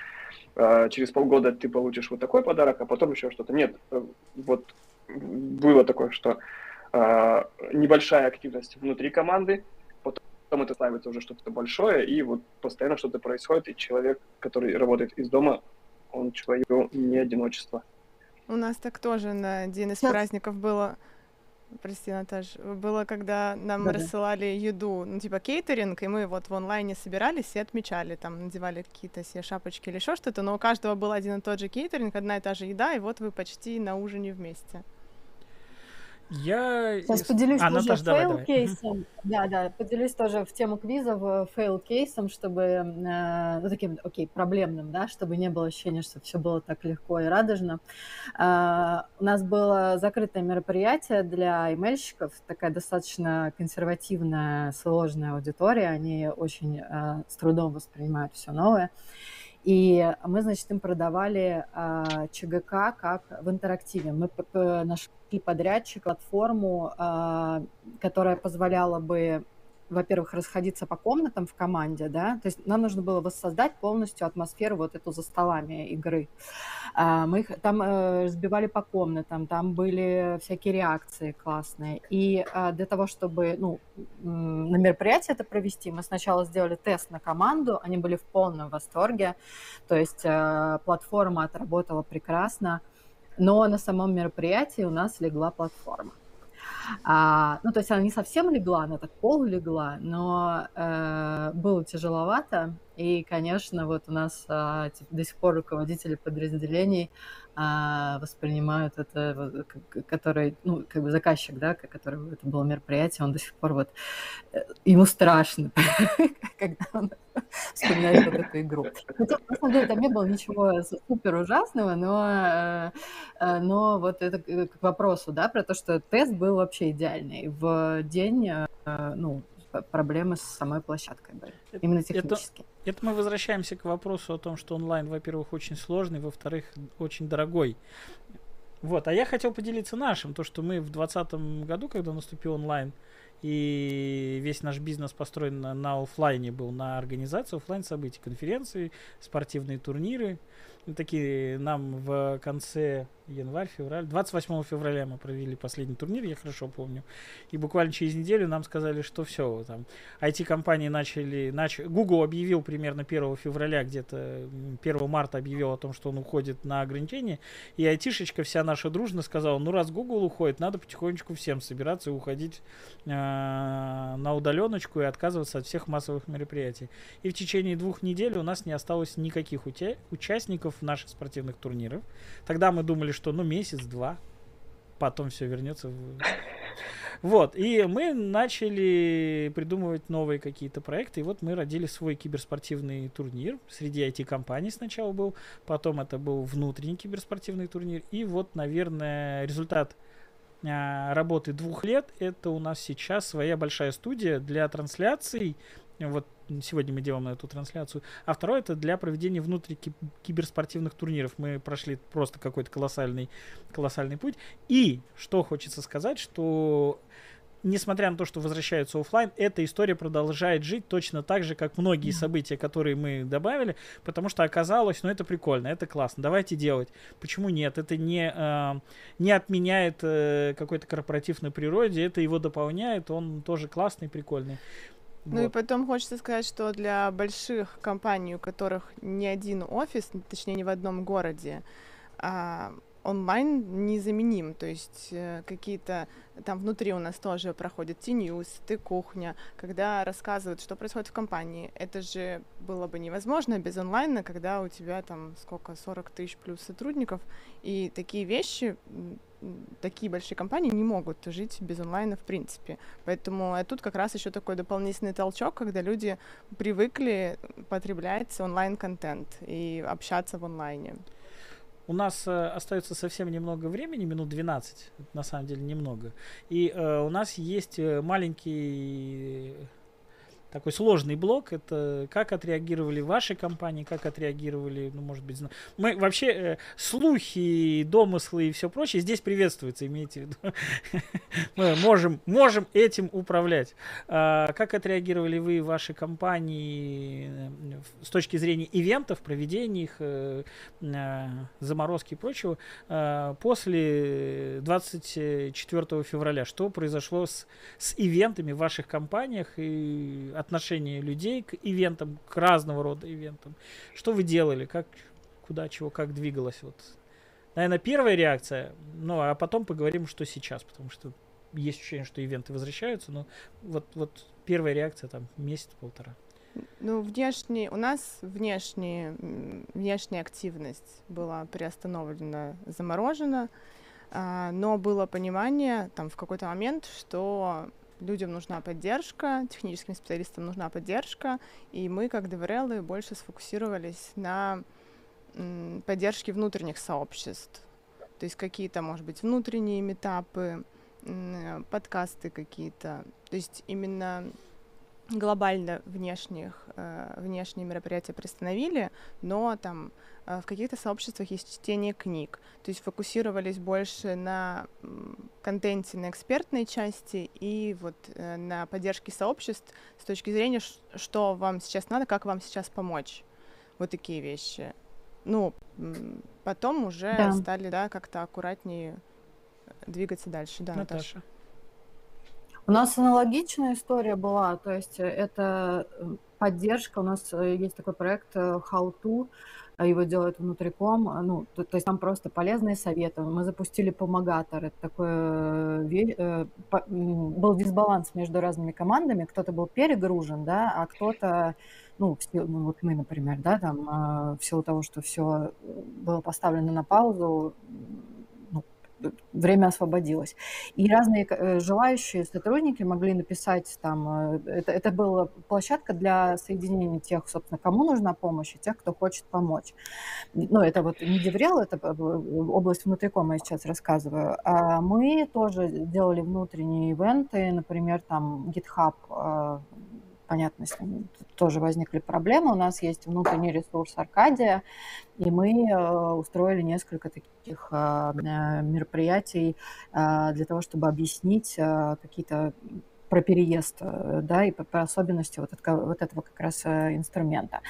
э, через полгода ты получишь вот такой подарок, а потом еще что-то. Нет, э, вот было такое, что э, небольшая активность внутри команды, потом это ставится уже что-то большое, и вот постоянно что-то происходит, и человек, который работает из дома, он человек не одиночество. У нас так тоже на один из Сейчас. праздников было. Прости, Наташ, было, когда нам да, рассылали еду, ну, типа кейтеринг, и мы вот в онлайне собирались и отмечали, там, надевали какие-то себе шапочки или еще что-то, но у каждого был один и тот же кейтеринг, одна и та же еда, и вот вы почти на ужине вместе. Я... Сейчас поделюсь а, тоже fail-кейсом. Да, да, поделюсь тоже в тему квиза fail-кейсом, чтобы, э, ну, таким, окей, проблемным, да, чтобы не было ощущения, что все было так легко и радужно. Э, у нас было закрытое мероприятие для имейльщиков, такая достаточно консервативная, сложная аудитория, они очень э, с трудом воспринимают все новое. И мы, значит, им продавали а, ЧГК как в интерактиве. Мы нашли подрядчик, платформу, а, которая позволяла бы во-первых, расходиться по комнатам в команде, да, то есть нам нужно было воссоздать полностью атмосферу вот эту за столами игры. А, мы их там э, разбивали по комнатам, там были всякие реакции классные. И а, для того, чтобы, ну, на мероприятие это провести, мы сначала сделали тест на команду, они были в полном восторге, то есть э, платформа отработала прекрасно, но на самом мероприятии у нас легла платформа. А, ну, то есть она не совсем легла, она так пол легла, но э, было тяжеловато. И, конечно, вот у нас э, до сих пор руководители подразделений а, воспринимают это, который, ну, как бы заказчик, да, который это было мероприятие, он до сих пор вот, э, ему страшно, когда он вспоминает вот эту игру. Хотя, на самом деле, там не было ничего супер ужасного, но, э, э, но вот это к вопросу, да, про то, что тест был вообще идеальный. В день, ну, проблемы с самой площадкой были, именно технически. Это, это мы возвращаемся к вопросу о том, что онлайн, во-первых, очень сложный, во-вторых, очень дорогой. Вот, а я хотел поделиться нашим, то, что мы в 2020 году, когда наступил онлайн, и весь наш бизнес построен на, на офлайне был, на организацию офлайн событий, конференции, спортивные турниры. Такие нам в конце январь, февраль. 28 февраля мы провели последний турнир, я хорошо помню. И буквально через неделю нам сказали, что все, там, IT-компании начали, нач... Google объявил примерно 1 февраля, где-то 1 марта объявил о том, что он уходит на ограничение, и айтишечка вся наша дружно сказала, ну раз Google уходит, надо потихонечку всем собираться и уходить э, на удаленочку и отказываться от всех массовых мероприятий. И в течение двух недель у нас не осталось никаких уча- участников наших спортивных турниров. Тогда мы думали, что ну месяц-два, потом все вернется. В... Вот, и мы начали придумывать новые какие-то проекты, и вот мы родили свой киберспортивный турнир. Среди IT-компаний сначала был, потом это был внутренний киберспортивный турнир, и вот, наверное, результат а, работы двух лет, это у нас сейчас своя большая студия для трансляций вот сегодня мы делаем эту трансляцию. А второе это для проведения внутри киберспортивных турниров. Мы прошли просто какой-то колоссальный, колоссальный путь. И что хочется сказать, что несмотря на то, что возвращаются офлайн, эта история продолжает жить точно так же, как многие события, которые мы добавили, потому что оказалось, ну это прикольно, это классно, давайте делать. Почему нет? Это не, э, не отменяет э, какой-то корпоративной природе, это его дополняет, он тоже классный, прикольный. Ну вот. и потом хочется сказать, что для больших компаний, у которых не один офис, точнее не в одном городе, а, онлайн незаменим. То есть э, какие-то там внутри у нас тоже проходят T-News, T-кухня, когда рассказывают, что происходит в компании. Это же было бы невозможно без онлайна, когда у тебя там сколько, 40 тысяч плюс сотрудников, и такие вещи такие большие компании не могут жить без онлайна в принципе. Поэтому а тут как раз еще такой дополнительный толчок, когда люди привыкли потреблять онлайн-контент и общаться в онлайне. У нас э, остается совсем немного времени, минут 12, на самом деле немного. И э, у нас есть э, маленький такой сложный блок. Это как отреагировали ваши компании, как отреагировали, ну, может быть, мы вообще э, слухи, домыслы и все прочее здесь приветствуется, имейте в виду. мы можем, можем этим управлять. А, как отреагировали вы, ваши компании э, с точки зрения ивентов, проведения их, э, э, заморозки и прочего э, после 24 февраля? Что произошло с, с ивентами в ваших компаниях и отношение людей к ивентам, к разного рода ивентам. Что вы делали, как, куда, чего, как двигалось? Вот. Наверное, первая реакция, ну, а потом поговорим, что сейчас, потому что есть ощущение, что ивенты возвращаются, но вот, вот первая реакция там месяц-полтора. Ну, внешний, у нас внешний, внешняя активность была приостановлена, заморожена, а, но было понимание там в какой-то момент, что людям нужна поддержка, техническим специалистам нужна поддержка, и мы, как DevRel, больше сфокусировались на поддержке внутренних сообществ. То есть какие-то, может быть, внутренние метапы, подкасты какие-то. То есть именно глобально внешних, э, внешние мероприятия приостановили, но там э, в каких-то сообществах есть чтение книг, то есть фокусировались больше на контенте, на экспертной части и вот э, на поддержке сообществ с точки зрения, что вам сейчас надо, как вам сейчас помочь. Вот такие вещи. Ну, потом уже да. стали, да, как-то аккуратнее двигаться дальше, да, Наташа. Наташа. У нас аналогичная история была, то есть э, это э, поддержка, у нас э, есть такой проект How To, его делают внутриком, ну, то, то есть там просто полезные советы. Мы запустили помогатор, это такой, был дисбаланс между разными командами, кто-то был перегружен, да, а кто-то, ну, ну, вот мы, например, да, там, в силу того, что все было поставлено на паузу, время освободилось. И разные э, желающие сотрудники могли написать там, э, это, это была площадка для соединения тех, собственно, кому нужна помощь, и тех, кто хочет помочь. Ну, это вот не Деврел, это э, область внутрикома я сейчас рассказываю. А мы тоже делали внутренние ивенты, например, там GitHub понятно, с ним тоже возникли проблемы. У нас есть внутренний ресурс Аркадия, и мы э, устроили несколько таких э, э, мероприятий для того, чтобы объяснить какие-то про переезд, да, и по, особенности вот, это, вот этого как раз инструмента.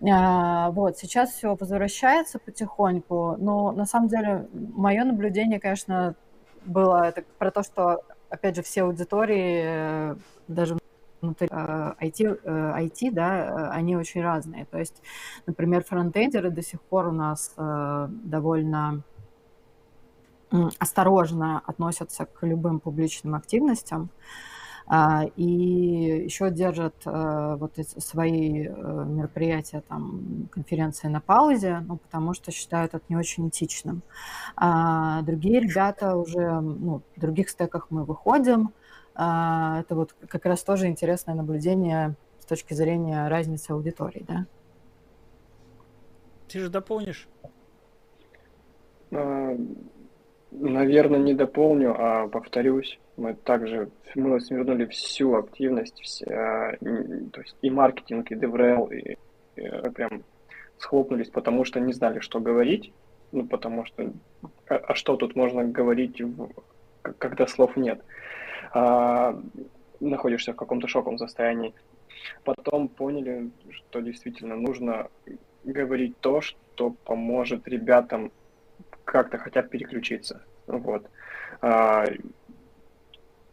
Вот, сейчас все возвращается потихоньку, но на самом деле мое наблюдение, конечно, было это про то, что, опять же, все аудитории, даже внутри IT, IT, да, они очень разные. То есть, например, фронтендеры до сих пор у нас э, довольно осторожно относятся к любым публичным активностям а, и еще держат э, вот свои э, мероприятия, там, конференции на паузе, ну, потому что считают это не очень этичным. А другие ребята уже, ну, в других стеках мы выходим, а, это вот как раз тоже интересное наблюдение с точки зрения разницы аудиторий, да? Ты же дополнишь? А, наверное, не дополню, а повторюсь. Мы также мы свернули всю активность, вся, то есть и маркетинг, и DevRel, и, и прям схлопнулись, потому что не знали, что говорить. Ну, потому что а, а что тут можно говорить, когда слов нет? А, находишься в каком-то шоковом состоянии. Потом поняли, что действительно нужно говорить то, что поможет ребятам как-то хотя бы переключиться. Вот. А,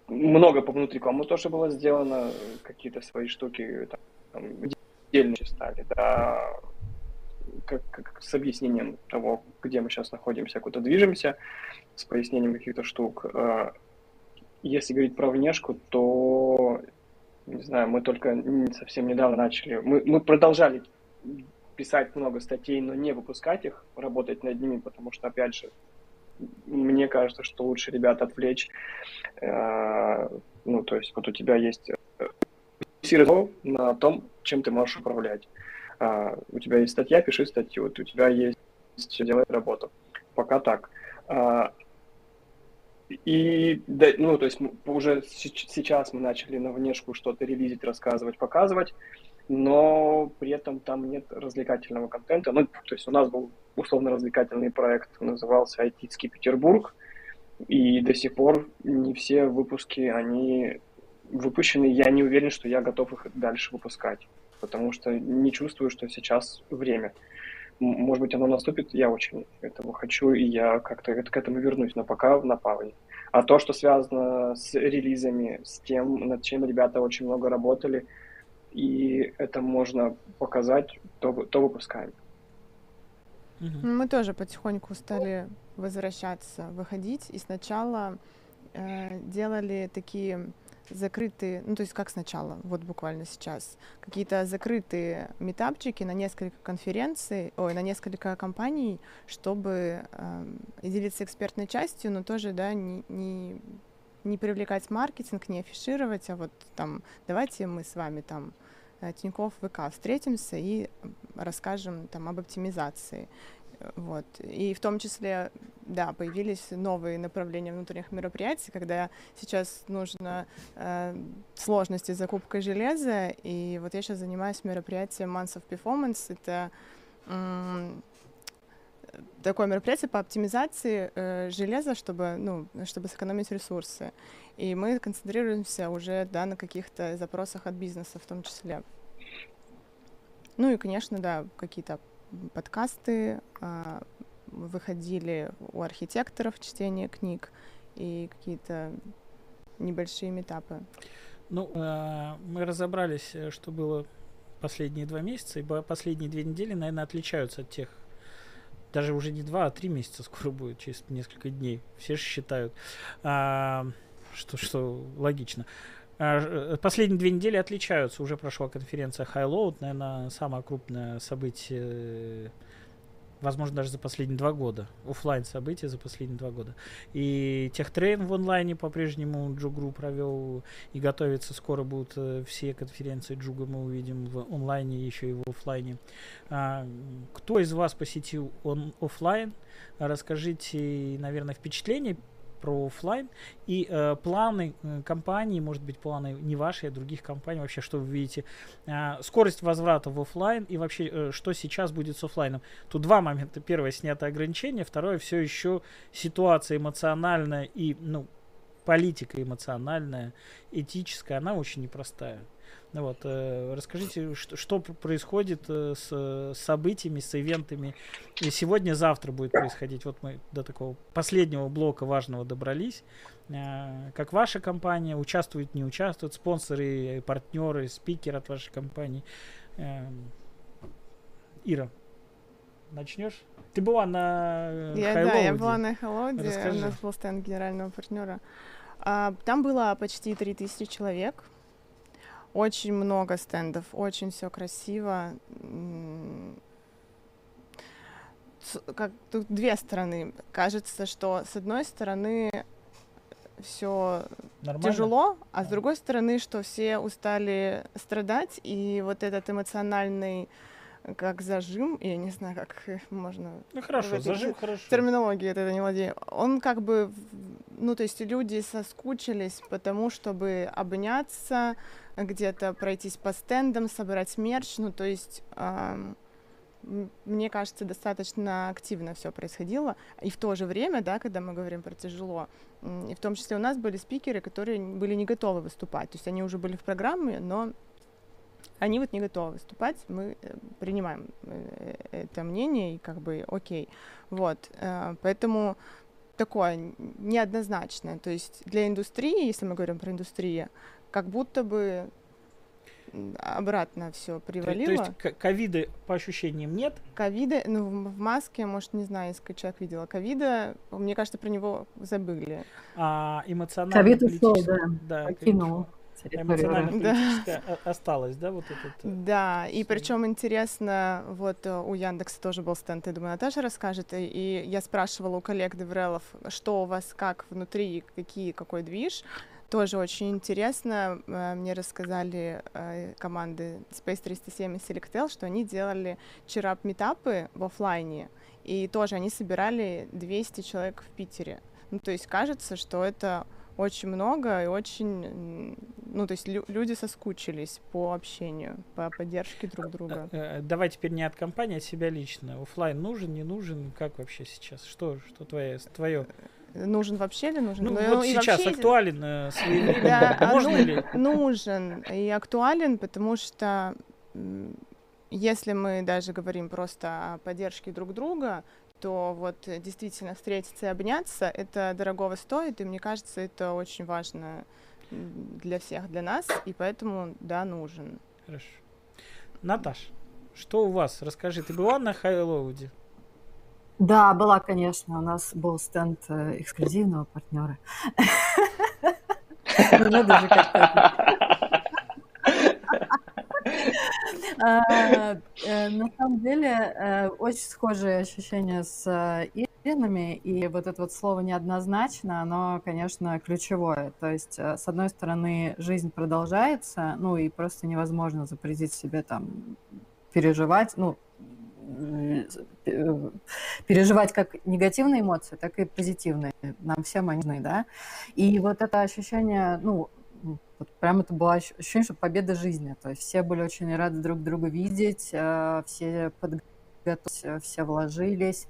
много по внутрикому тоже было сделано, какие-то свои штуки там, отдельные стали, да, как, как с объяснением того, где мы сейчас находимся, куда движемся, с пояснением каких-то штук. А, если говорить про внешку, то, не знаю, мы только совсем недавно начали. Мы, мы продолжали писать много статей, но не выпускать их, работать над ними, потому что, опять же, мне кажется, что лучше ребят отвлечь. Э, ну, то есть вот у тебя есть э, на том, чем ты можешь управлять. Э, у тебя есть статья, пиши статью. Вот у тебя есть делать работу. Пока так. И, да, ну, то есть уже сейчас мы начали на внешку что-то релизить, рассказывать, показывать, но при этом там нет развлекательного контента. Ну, то есть у нас был условно-развлекательный проект, назывался «Айтицкий Петербург», и до сих пор не все выпуски, они выпущены. Я не уверен, что я готов их дальше выпускать, потому что не чувствую, что сейчас время. Может быть, оно наступит, я очень этого хочу, и я как-то к этому вернусь, но пока на паузе. А то, что связано с релизами, с тем, над чем ребята очень много работали, и это можно показать, то, то выпускаем. Мы тоже потихоньку стали возвращаться, выходить, и сначала э, делали такие закрытые, ну то есть как сначала, вот буквально сейчас, какие-то закрытые метапчики на несколько конференций, ой, на несколько компаний, чтобы э, делиться экспертной частью, но тоже, да, не, не, не привлекать маркетинг, не афишировать, а вот там, давайте мы с вами там э, Тинькофф ВК встретимся и расскажем там об оптимизации. Вот. И в том числе, да, появились новые направления внутренних мероприятий, когда сейчас нужно э, сложности с закупкой железа. И вот я сейчас занимаюсь мероприятием Months of Performance. Это э, такое мероприятие по оптимизации э, железа, чтобы, ну, чтобы сэкономить ресурсы. И мы концентрируемся уже да, на каких-то запросах от бизнеса в том числе. Ну и, конечно, да, какие-то подкасты, а, выходили у архитекторов чтение книг и какие-то небольшие метапы. Ну, э, мы разобрались, э, что было последние два месяца, и последние две недели, наверное, отличаются от тех, даже уже не два, а три месяца скоро будет, через несколько дней. Все же считают, а, что, что логично. А, последние две недели отличаются. Уже прошла конференция Highload, наверное, самое крупное событие возможно, даже за последние два года. офлайн события за последние два года. И техтрейн в онлайне по-прежнему Джугру провел и готовится. Скоро будут э, все конференции Джуга мы увидим в онлайне, еще и в офлайне. А, кто из вас посетил он офлайн? Расскажите, наверное, впечатления про офлайн и э, планы э, компании, может быть, планы не ваши, а других компаний, вообще, что вы видите, э, скорость возврата в офлайн и вообще, э, что сейчас будет с офлайном. Тут два момента. Первое, снятое ограничение, второе, все еще ситуация эмоциональная и, ну, политика эмоциональная, этическая, она очень непростая. Вот, э, расскажите, что, что происходит э, с событиями, с ивентами. И сегодня, завтра будет происходить. Вот мы до такого последнего блока важного добрались. Э, как ваша компания участвует, не участвует, спонсоры, партнеры, спикер от вашей компании. Э, Ира, начнешь? Ты была на я, Да, я была на Хайлоуде, у нас был стенд генерального партнера. А, там было почти 3000 человек. Очень много стендов, очень все красиво. Как тут две стороны. Кажется, что с одной стороны все тяжело, а с другой стороны, что все устали страдать, и вот этот эмоциональный как зажим, я не знаю, как можно... Ну хорошо, зажим хорошо. Терминологии это не владею. Он как бы, ну то есть люди соскучились потому, чтобы обняться, где-то пройтись по стендам, собрать мерч, ну то есть... Мне кажется, достаточно активно все происходило. И в то же время, да, когда мы говорим про тяжело, и в том числе у нас были спикеры, которые были не готовы выступать. То есть они уже были в программе, но они вот не готовы выступать, мы э, принимаем э, это мнение и как бы окей. Вот, э, поэтому такое неоднозначное. То есть для индустрии, если мы говорим про индустрию, как будто бы обратно все привалило. То, то есть ковида по ощущениям нет? Ковида, ну в маске, может, не знаю, если человек видел. Ковида, мне кажется, про него забыли. А эмоционально Ковид ушел, да, да покинул эмоционально-политическое да. осталось, да, вот этот? Э, да, и причем интересно, вот э, у Яндекса тоже был стенд, я думаю, Наташа расскажет, и я спрашивала у коллег Деврелов, что у вас, как внутри, какие, какой движ, тоже очень интересно. Э, мне рассказали команды Space 307 и Selectel, что они делали cheer up meetup ы в офлайне, и тоже они собирали 200 человек в Питере. Ну, то есть кажется, что это очень много и очень, ну, то есть лю- люди соскучились по общению, по поддержке друг друга. Э, э, давай теперь не от компании, а от себя лично. Оффлайн нужен, не нужен? Как вообще сейчас? Что, что твое, твое? Нужен вообще или нужен? Ну, ну вот сейчас вообще... актуален э, своевременно. Да, а Можно ну, ли? Нужен и актуален, потому что если мы даже говорим просто о поддержке друг друга, то вот действительно встретиться и обняться, это дорогого стоит, и мне кажется, это очень важно для всех, для нас, и поэтому, да, нужен. Хорошо. Наташ, что у вас? Расскажи, ты была на Хайлоуде? Да, была, конечно. У нас был стенд э, эксклюзивного партнера. А, э, на самом деле, э, очень схожие ощущения с Иринами, и вот это вот слово неоднозначно, оно, конечно, ключевое. То есть, с одной стороны, жизнь продолжается, ну и просто невозможно запретить себе там переживать, ну, переживать как негативные эмоции, так и позитивные. Нам всем они нужны, да. И вот это ощущение, ну, вот прям это было ощущение, что победа жизни. То есть все были очень рады друг друга видеть, э, все подготовились все вложились.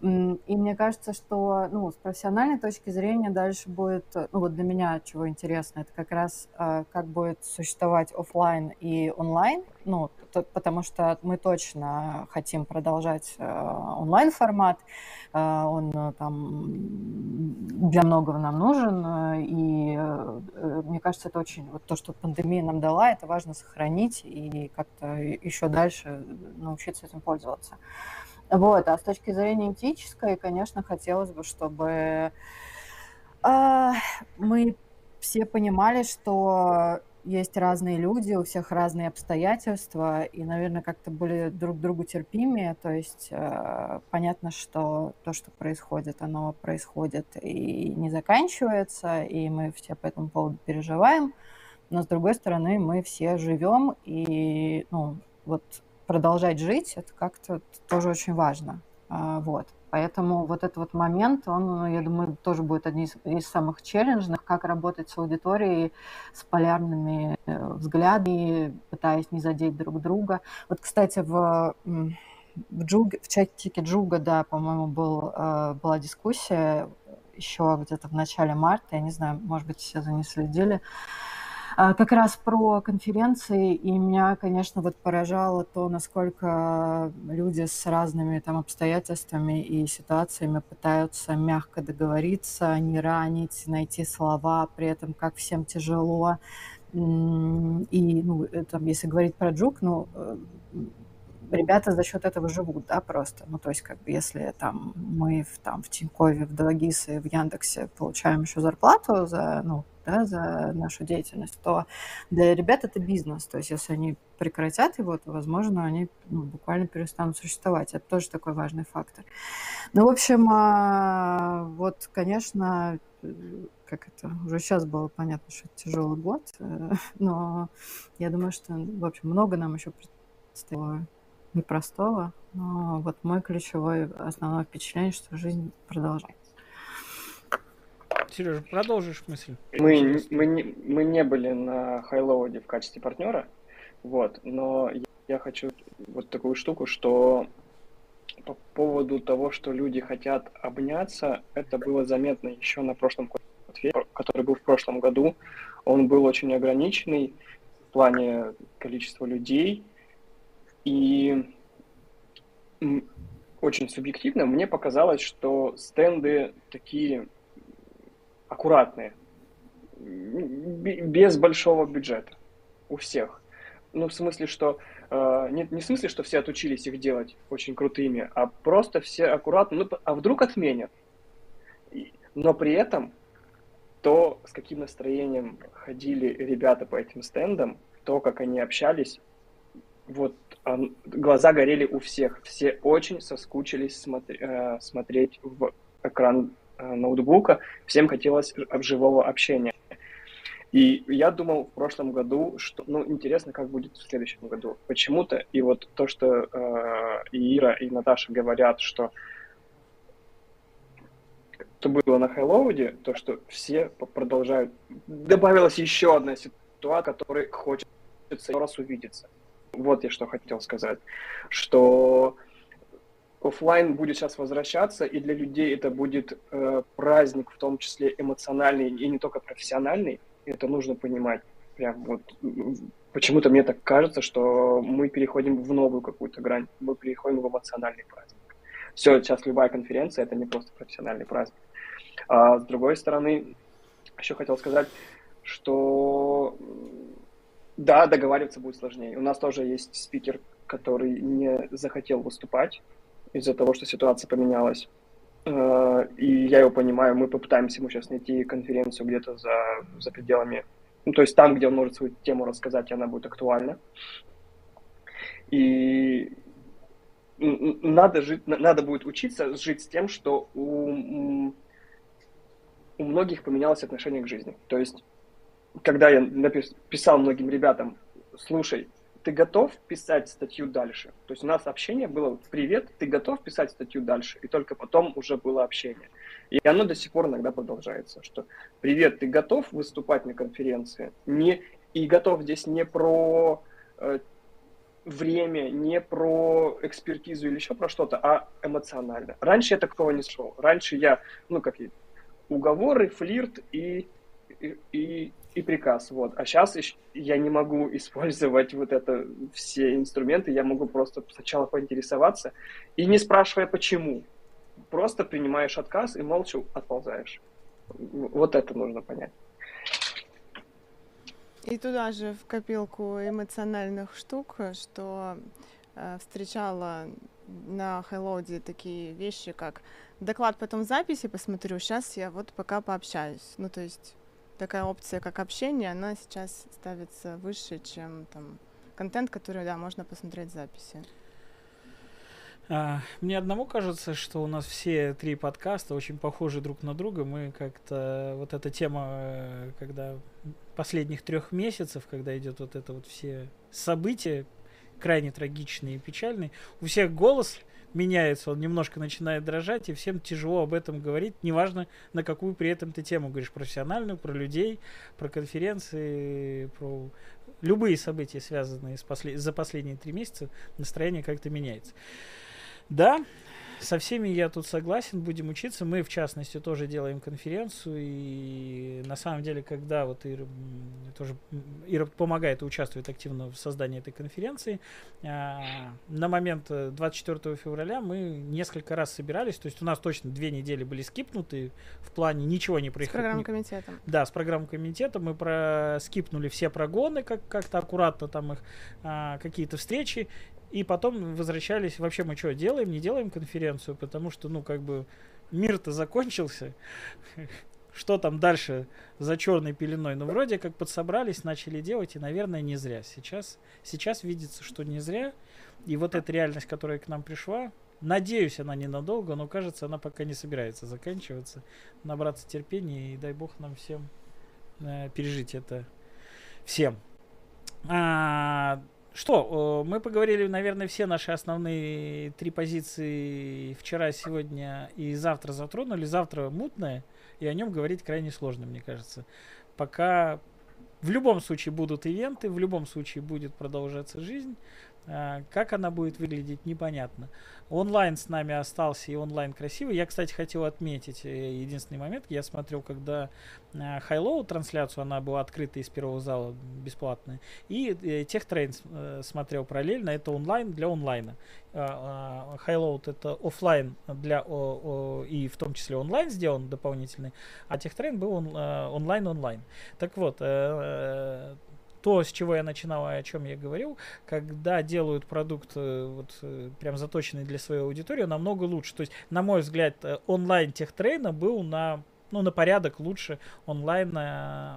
И мне кажется, что ну, с профессиональной точки зрения дальше будет, ну вот для меня чего интересно, это как раз э, как будет существовать офлайн и онлайн, ну, потому что мы точно хотим продолжать э, онлайн-формат, э, он э, там для многого нам нужен, и мне кажется, это очень, вот то, что пандемия нам дала, это важно сохранить и как-то еще дальше научиться этим пользоваться. Вот, а с точки зрения этической, конечно, хотелось бы, чтобы мы все понимали, что есть разные люди, у всех разные обстоятельства, и, наверное, как-то более друг другу терпимее. То есть э, понятно, что то, что происходит, оно происходит и не заканчивается, и мы все по этому поводу переживаем. Но, с другой стороны, мы все живем, и ну, вот продолжать жить, это как-то тоже очень важно. А, вот. Поэтому вот этот вот момент, он, ну, я думаю, тоже будет одним из, из самых челленджных, как работать с аудиторией, с полярными э, взглядами, пытаясь не задеть друг друга. Вот, кстати, в, в, Джуг, в чатике Джуга, да, по-моему, был, э, была дискуссия еще где-то в начале марта, я не знаю, может быть, все за ней следили, как раз про конференции, и меня, конечно, вот поражало то, насколько люди с разными там обстоятельствами и ситуациями пытаются мягко договориться, не ранить, найти слова, при этом как всем тяжело. И, ну, там, если говорить про Джук, ну, э, ребята за счет этого живут, да, просто. Ну, то есть, как бы, если там мы в, там, в Тинькове, в Дологисе, в Яндексе получаем еще зарплату за, ну, да, за нашу деятельность, то для ребят это бизнес. То есть если они прекратят его, то, возможно, они ну, буквально перестанут существовать. Это тоже такой важный фактор. Ну, в общем, а, вот, конечно, как это, уже сейчас было понятно, что это тяжелый год, э, но я думаю, что, в общем, много нам еще предстояло непростого, но вот мой ключевой основное впечатление, что жизнь продолжается. Сережа, продолжишь мысль? Мы, мы, не, мы не были на Хайлоуде в качестве партнера, вот, но я хочу вот такую штуку, что по поводу того, что люди хотят обняться, это было заметно еще на прошлом квартире, который был в прошлом году. Он был очень ограниченный в плане количества людей, и очень субъективно мне показалось, что стенды такие аккуратные, без большого бюджета у всех. Ну, в смысле, что э, не, не в смысле, что все отучились их делать очень крутыми, а просто все аккуратно, ну, а вдруг отменят. Но при этом то, с каким настроением ходили ребята по этим стендам, то, как они общались, вот а, глаза горели у всех. Все очень соскучились смотри, э, смотреть в экран Э, ноутбука, всем хотелось живого общения. И я думал в прошлом году, что, ну, интересно, как будет в следующем году. Почему-то, и вот то, что э, и Ира, и Наташа говорят, что то было на Хайлоуде, то, что все продолжают... Добавилась еще одна ситуация, которой хочется раз увидеться. Вот я что хотел сказать. Что офлайн будет сейчас возвращаться, и для людей это будет э, праздник, в том числе эмоциональный и не только профессиональный. Это нужно понимать. Прям вот почему-то мне так кажется, что мы переходим в новую какую-то грань, мы переходим в эмоциональный праздник. Все, сейчас любая конференция это не просто профессиональный праздник. А с другой стороны, еще хотел сказать, что да, договариваться будет сложнее. У нас тоже есть спикер, который не захотел выступать из-за того, что ситуация поменялась. Э, и я его понимаю, мы попытаемся ему сейчас найти конференцию где-то за, за пределами, ну, то есть там, где он может свою тему рассказать, и она будет актуальна. И надо, жить, надо будет учиться жить с тем, что у, у многих поменялось отношение к жизни. То есть, когда я написал многим ребятам, слушай, ты готов писать статью дальше? То есть у нас общение было «Привет, ты готов писать статью дальше?» И только потом уже было общение. И оно до сих пор иногда продолжается, что «Привет, ты готов выступать на конференции?» не, И готов здесь не про э, время, не про экспертизу или еще про что-то, а эмоционально. Раньше я такого не шел. Раньше я, ну как уговоры, флирт и, и, и приказ, вот. А сейчас я не могу использовать вот это все инструменты, я могу просто сначала поинтересоваться и не спрашивая почему, просто принимаешь отказ и молча отползаешь. Вот это нужно понять. И туда же в копилку эмоциональных штук, что э, встречала на Хайлоуде такие вещи, как доклад потом записи посмотрю, сейчас я вот пока пообщаюсь. Ну, то есть такая опция, как общение, она сейчас ставится выше, чем там контент, который, да, можно посмотреть записи. А, мне одному кажется, что у нас все три подкаста очень похожи друг на друга. Мы как-то вот эта тема, э, когда последних трех месяцев, когда идет вот это вот все события крайне трагичные и печальные, у всех голос меняется, он немножко начинает дрожать, и всем тяжело об этом говорить, неважно, на какую при этом ты тему говоришь, профессиональную, про людей, про конференции, про любые события, связанные с послед... за последние три месяца, настроение как-то меняется. Да, со всеми я тут согласен, будем учиться. Мы, в частности, тоже делаем конференцию, и на самом деле, когда вот Ира, тоже, Ира помогает и участвует активно в создании этой конференции, а, на момент 24 февраля мы несколько раз собирались, то есть у нас точно две недели были скипнуты в плане ничего не происходило. С программным комитетом. Да, с программным комитетом мы про скипнули все прогоны, как как-то аккуратно там их а, какие-то встречи, и потом возвращались, вообще мы что, делаем, не делаем конференцию, потому что, ну, как бы, мир-то закончился. Что там дальше за черной пеленой? Ну, вроде как подсобрались, начали делать, и, наверное, не зря. Сейчас, сейчас видится, что не зря. И вот эта реальность, которая к нам пришла, надеюсь, она ненадолго, но кажется, она пока не собирается заканчиваться. Набраться терпения, и дай бог нам всем э, пережить это всем. А, что, э, мы поговорили, наверное, все наши основные три позиции вчера, сегодня и завтра затронули. Завтра мутное, и о нем говорить крайне сложно, мне кажется. Пока в любом случае будут ивенты, в любом случае будет продолжаться жизнь. А, как она будет выглядеть, непонятно. Онлайн с нами остался и онлайн красивый. Я, кстати, хотел отметить э, единственный момент. Я смотрел, когда Хайлоу трансляцию, она была открыта из первого зала, бесплатная. И э, TechTrain э, смотрел параллельно. Это онлайн для онлайна. HighLoad это офлайн для и в том числе онлайн сделан дополнительный, а TechTrain был он, онлайн-онлайн. Так вот, то, с чего я начинал, о чем я говорил, когда делают продукт э, вот, э, прям заточенный для своей аудитории, намного лучше. То есть, на мой взгляд, э, онлайн TechTrain а был на ну, на порядок лучше онлайн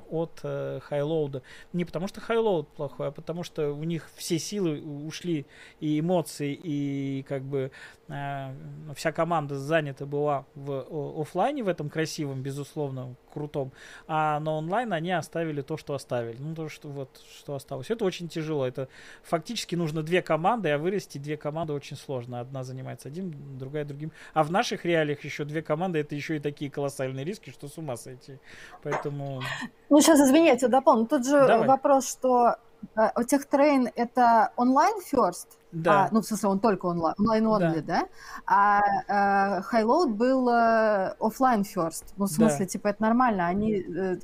от э, HighLoad а. Не потому что HighLoad плохой, а потому что у них все силы ушли и эмоции, и как бы э, вся команда занята была в офлайне в этом красивом, безусловно, крутом, а на онлайн они оставили то, что оставили. Ну, то, что вот, что осталось. Это очень тяжело. Это фактически нужно две команды, а вырасти две команды очень сложно. Одна занимается одним, другая другим. А в наших реалиях еще две команды, это еще и такие колоссальные риски, что с ума сойти. Поэтому... Ну, сейчас, извините, дополню. Тут же Давай. вопрос, что э, у тех трейн это онлайн first, да. А, ну, в смысле, он только онлайн, онлайн only, да? да? А э, Highload был э, офлайн first. Ну, в смысле, да. типа, это нормально. Они э,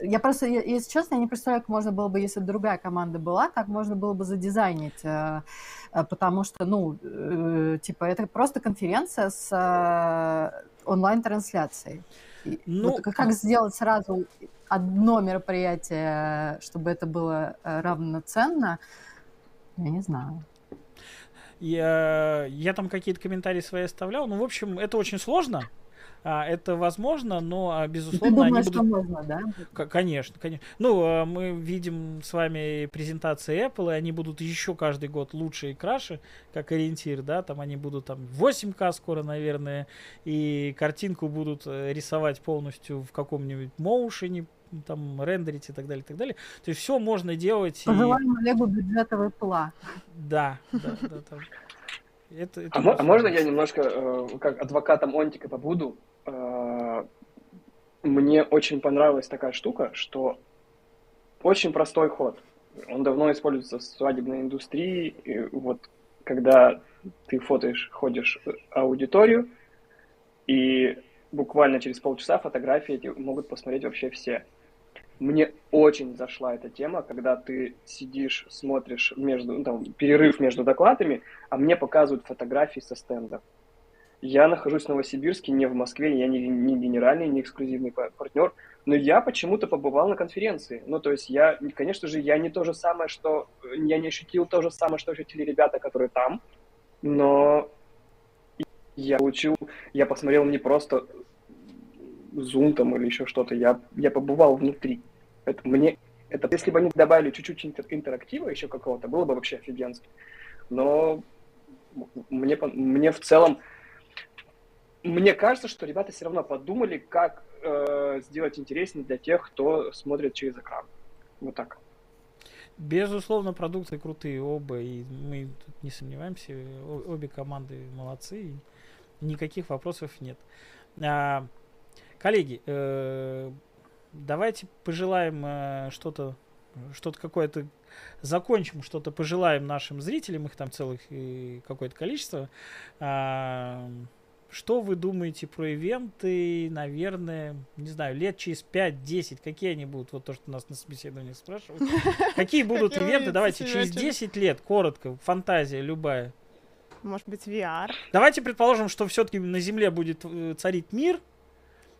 я просто, если честно, я не представляю, как можно было бы, если бы другая команда была, как можно было бы задизайнить, э, э, потому что, ну, э, типа, это просто конференция с онлайн-трансляцией. Ну, вот как сделать сразу одно мероприятие, чтобы это было равноценно, я не знаю. Я, я там какие-то комментарии свои оставлял. Ну, в общем, это очень сложно. А, это возможно, но, а, безусловно, Ты думаешь, они будут... что можно, да? Конечно, конечно. Ну, а, мы видим с вами презентации Apple, и они будут еще каждый год лучше и краше, как ориентир, да, там они будут там 8К скоро, наверное, и картинку будут э, рисовать полностью в каком-нибудь моушене, там рендерить и так далее, и так далее. То есть все можно делать. Пожелаем и... Олегу бюджетовый пла. Да, да, да. Там. Это, это а, а можно я немножко э, как адвокатом Онтика побуду? Э, мне очень понравилась такая штука, что очень простой ход. Он давно используется в свадебной индустрии. И вот когда ты фотоешь, ходишь в аудиторию, и буквально через полчаса фотографии эти могут посмотреть вообще все. Мне очень зашла эта тема, когда ты сидишь, смотришь между, ну, там, перерыв между докладами, а мне показывают фотографии со стенда. Я нахожусь в Новосибирске, не в Москве, я не, не генеральный, не эксклюзивный партнер, но я почему-то побывал на конференции. Ну, то есть я, конечно же, я не то же самое, что... Я не ощутил то же самое, что ощутили ребята, которые там, но я получил, я посмотрел не просто Zoom там или еще что-то. Я, я побывал внутри. Это мне, это, если бы они добавили чуть-чуть интер- интерактива еще какого-то, было бы вообще офигенски. Но мне, мне в целом, мне кажется, что ребята все равно подумали, как э, сделать интереснее для тех, кто смотрит через экран. Вот так. Безусловно, продукты крутые оба, и мы тут не сомневаемся, обе команды молодцы, никаких вопросов нет. А, коллеги, э, давайте пожелаем э, что-то, что-то какое-то, закончим что-то, пожелаем нашим зрителям, их там целых какое-то количество. А, что вы думаете про ивенты, наверное, не знаю, лет через 5-10, какие они будут? Вот то, что нас на собеседовании спрашивают. Какие будут ивенты? Давайте через 10 лет, коротко, фантазия любая. Может быть, VR. Давайте предположим, что все-таки на Земле будет э, царить мир,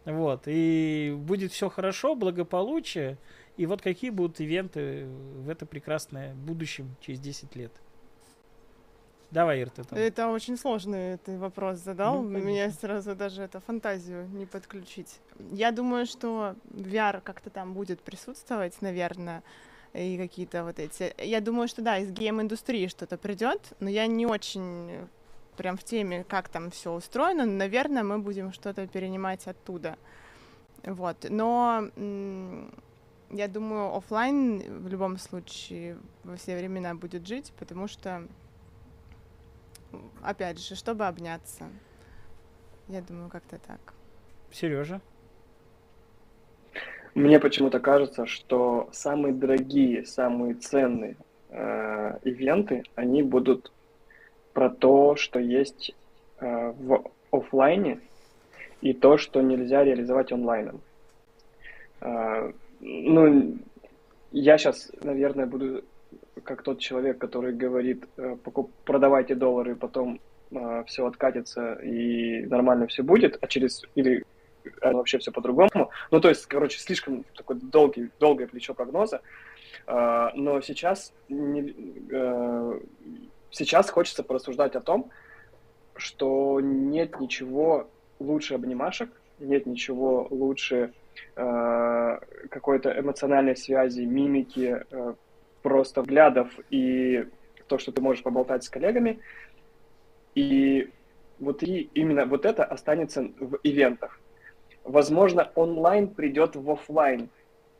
вот, и будет все хорошо, благополучие. И вот какие будут ивенты в это прекрасное будущем через 10 лет? Давай, Ир, ты там. Это очень сложный ты вопрос задал. Ну, Меня сразу даже это фантазию не подключить. Я думаю, что VR как-то там будет присутствовать, наверное, и какие-то вот эти. Я думаю, что да, из гейм-индустрии что-то придет, но я не очень прям в теме, как там все устроено. Наверное, мы будем что-то перенимать оттуда. Вот. Но я думаю, офлайн в любом случае во все времена будет жить, потому что опять же, чтобы обняться. Я думаю, как-то так. Сережа? Мне почему-то кажется, что самые дорогие, самые ценные э, ивенты, они будут про то, что есть э, в офлайне, и то, что нельзя реализовать онлайном. Э, ну, я сейчас, наверное, буду как тот человек, который говорит, э, продавайте доллары, потом э, все откатится и нормально все будет, а через или вообще все по-другому. Ну, то есть, короче, слишком такой долгий, долгое плечо прогноза. Э, но сейчас, не, сейчас хочется порассуждать о том, что нет ничего лучше обнимашек, нет ничего лучше какой-то эмоциональной связи, мимики, просто взглядов и то, что ты можешь поболтать с коллегами. И вот и именно вот это останется в ивентах. Возможно, онлайн придет в офлайн,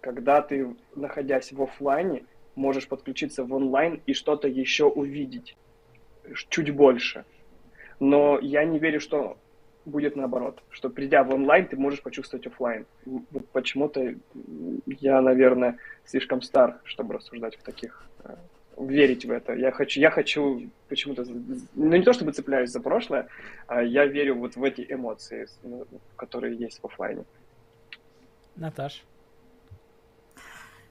когда ты, находясь в офлайне, можешь подключиться в онлайн и что-то еще увидеть чуть больше. Но я не верю, что будет наоборот, что придя в онлайн, ты можешь почувствовать офлайн. Вот почему-то я, наверное, слишком стар, чтобы рассуждать в таких, э, верить в это. Я хочу, я хочу почему-то, ну не то чтобы цепляюсь за прошлое, а я верю вот в эти эмоции, которые есть в офлайне. Наташ.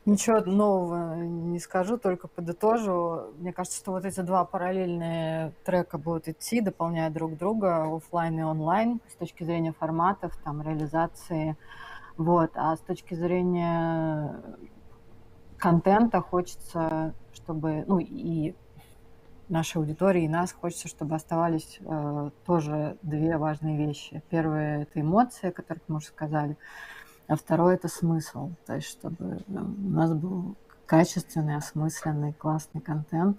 Ничего нового не скажу, только подытожу. Мне кажется, что вот эти два параллельные трека будут идти, дополняя друг друга, офлайн и онлайн, с точки зрения форматов, там, реализации. Вот. А с точки зрения контента хочется, чтобы, ну, и нашей аудитории, и нас хочется, чтобы оставались э, тоже две важные вещи. Первое – это эмоции, о которых мы уже сказали – а второе – это смысл. То есть, чтобы ну, у нас был качественный, осмысленный, классный контент,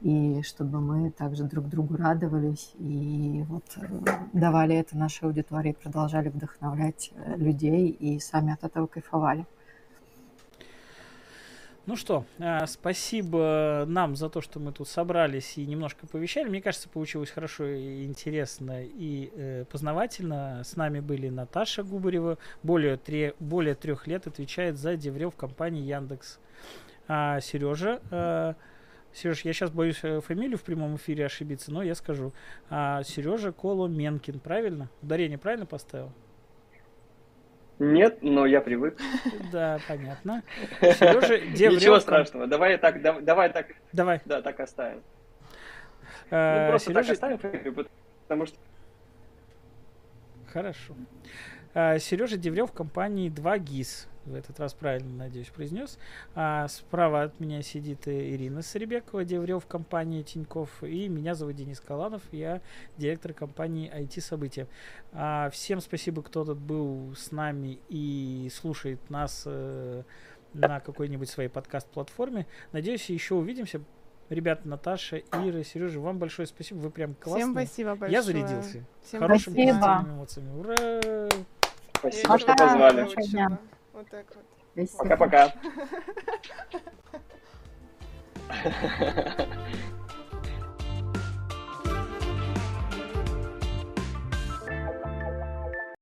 и чтобы мы также друг другу радовались и вот э, давали это нашей аудитории, продолжали вдохновлять э, людей и сами от этого кайфовали. Ну что, а, спасибо нам за то, что мы тут собрались и немножко повещали. Мне кажется, получилось хорошо и интересно и э, познавательно. С нами были Наташа Губарева, более, три, более трех лет отвечает за Деврев компании Яндекс. А Сережа, э, Сереж, я сейчас боюсь э, фамилию в прямом эфире ошибиться, но я скажу. А, Сережа Коломенкин, правильно? Ударение правильно поставил? Нет, но я привык. Да, понятно. Сережа, Ничего страшного. Давай так, давай так. Давай. Да, так оставим. Ну, просто так оставим, потому что Хорошо. А, Сережа Деврев компании 2 ГИС. В этот раз правильно, надеюсь, произнес. А справа от меня сидит Ирина Сребекова, Деврев компании Тиньков. И меня зовут Денис Каланов. Я директор компании IT События. А, всем спасибо, кто тут был с нами и слушает нас э, на какой-нибудь своей подкаст-платформе. Надеюсь, еще увидимся. Ребята, Наташа, Ира, Сережа, вам большое спасибо. Вы прям классные. Всем спасибо большое. Я зарядился. Всем Хорошими спасибо. позитивными эмоциями. Ура! Спасибо, Я что позвали. выучила. Вот так вот. Пока-пока.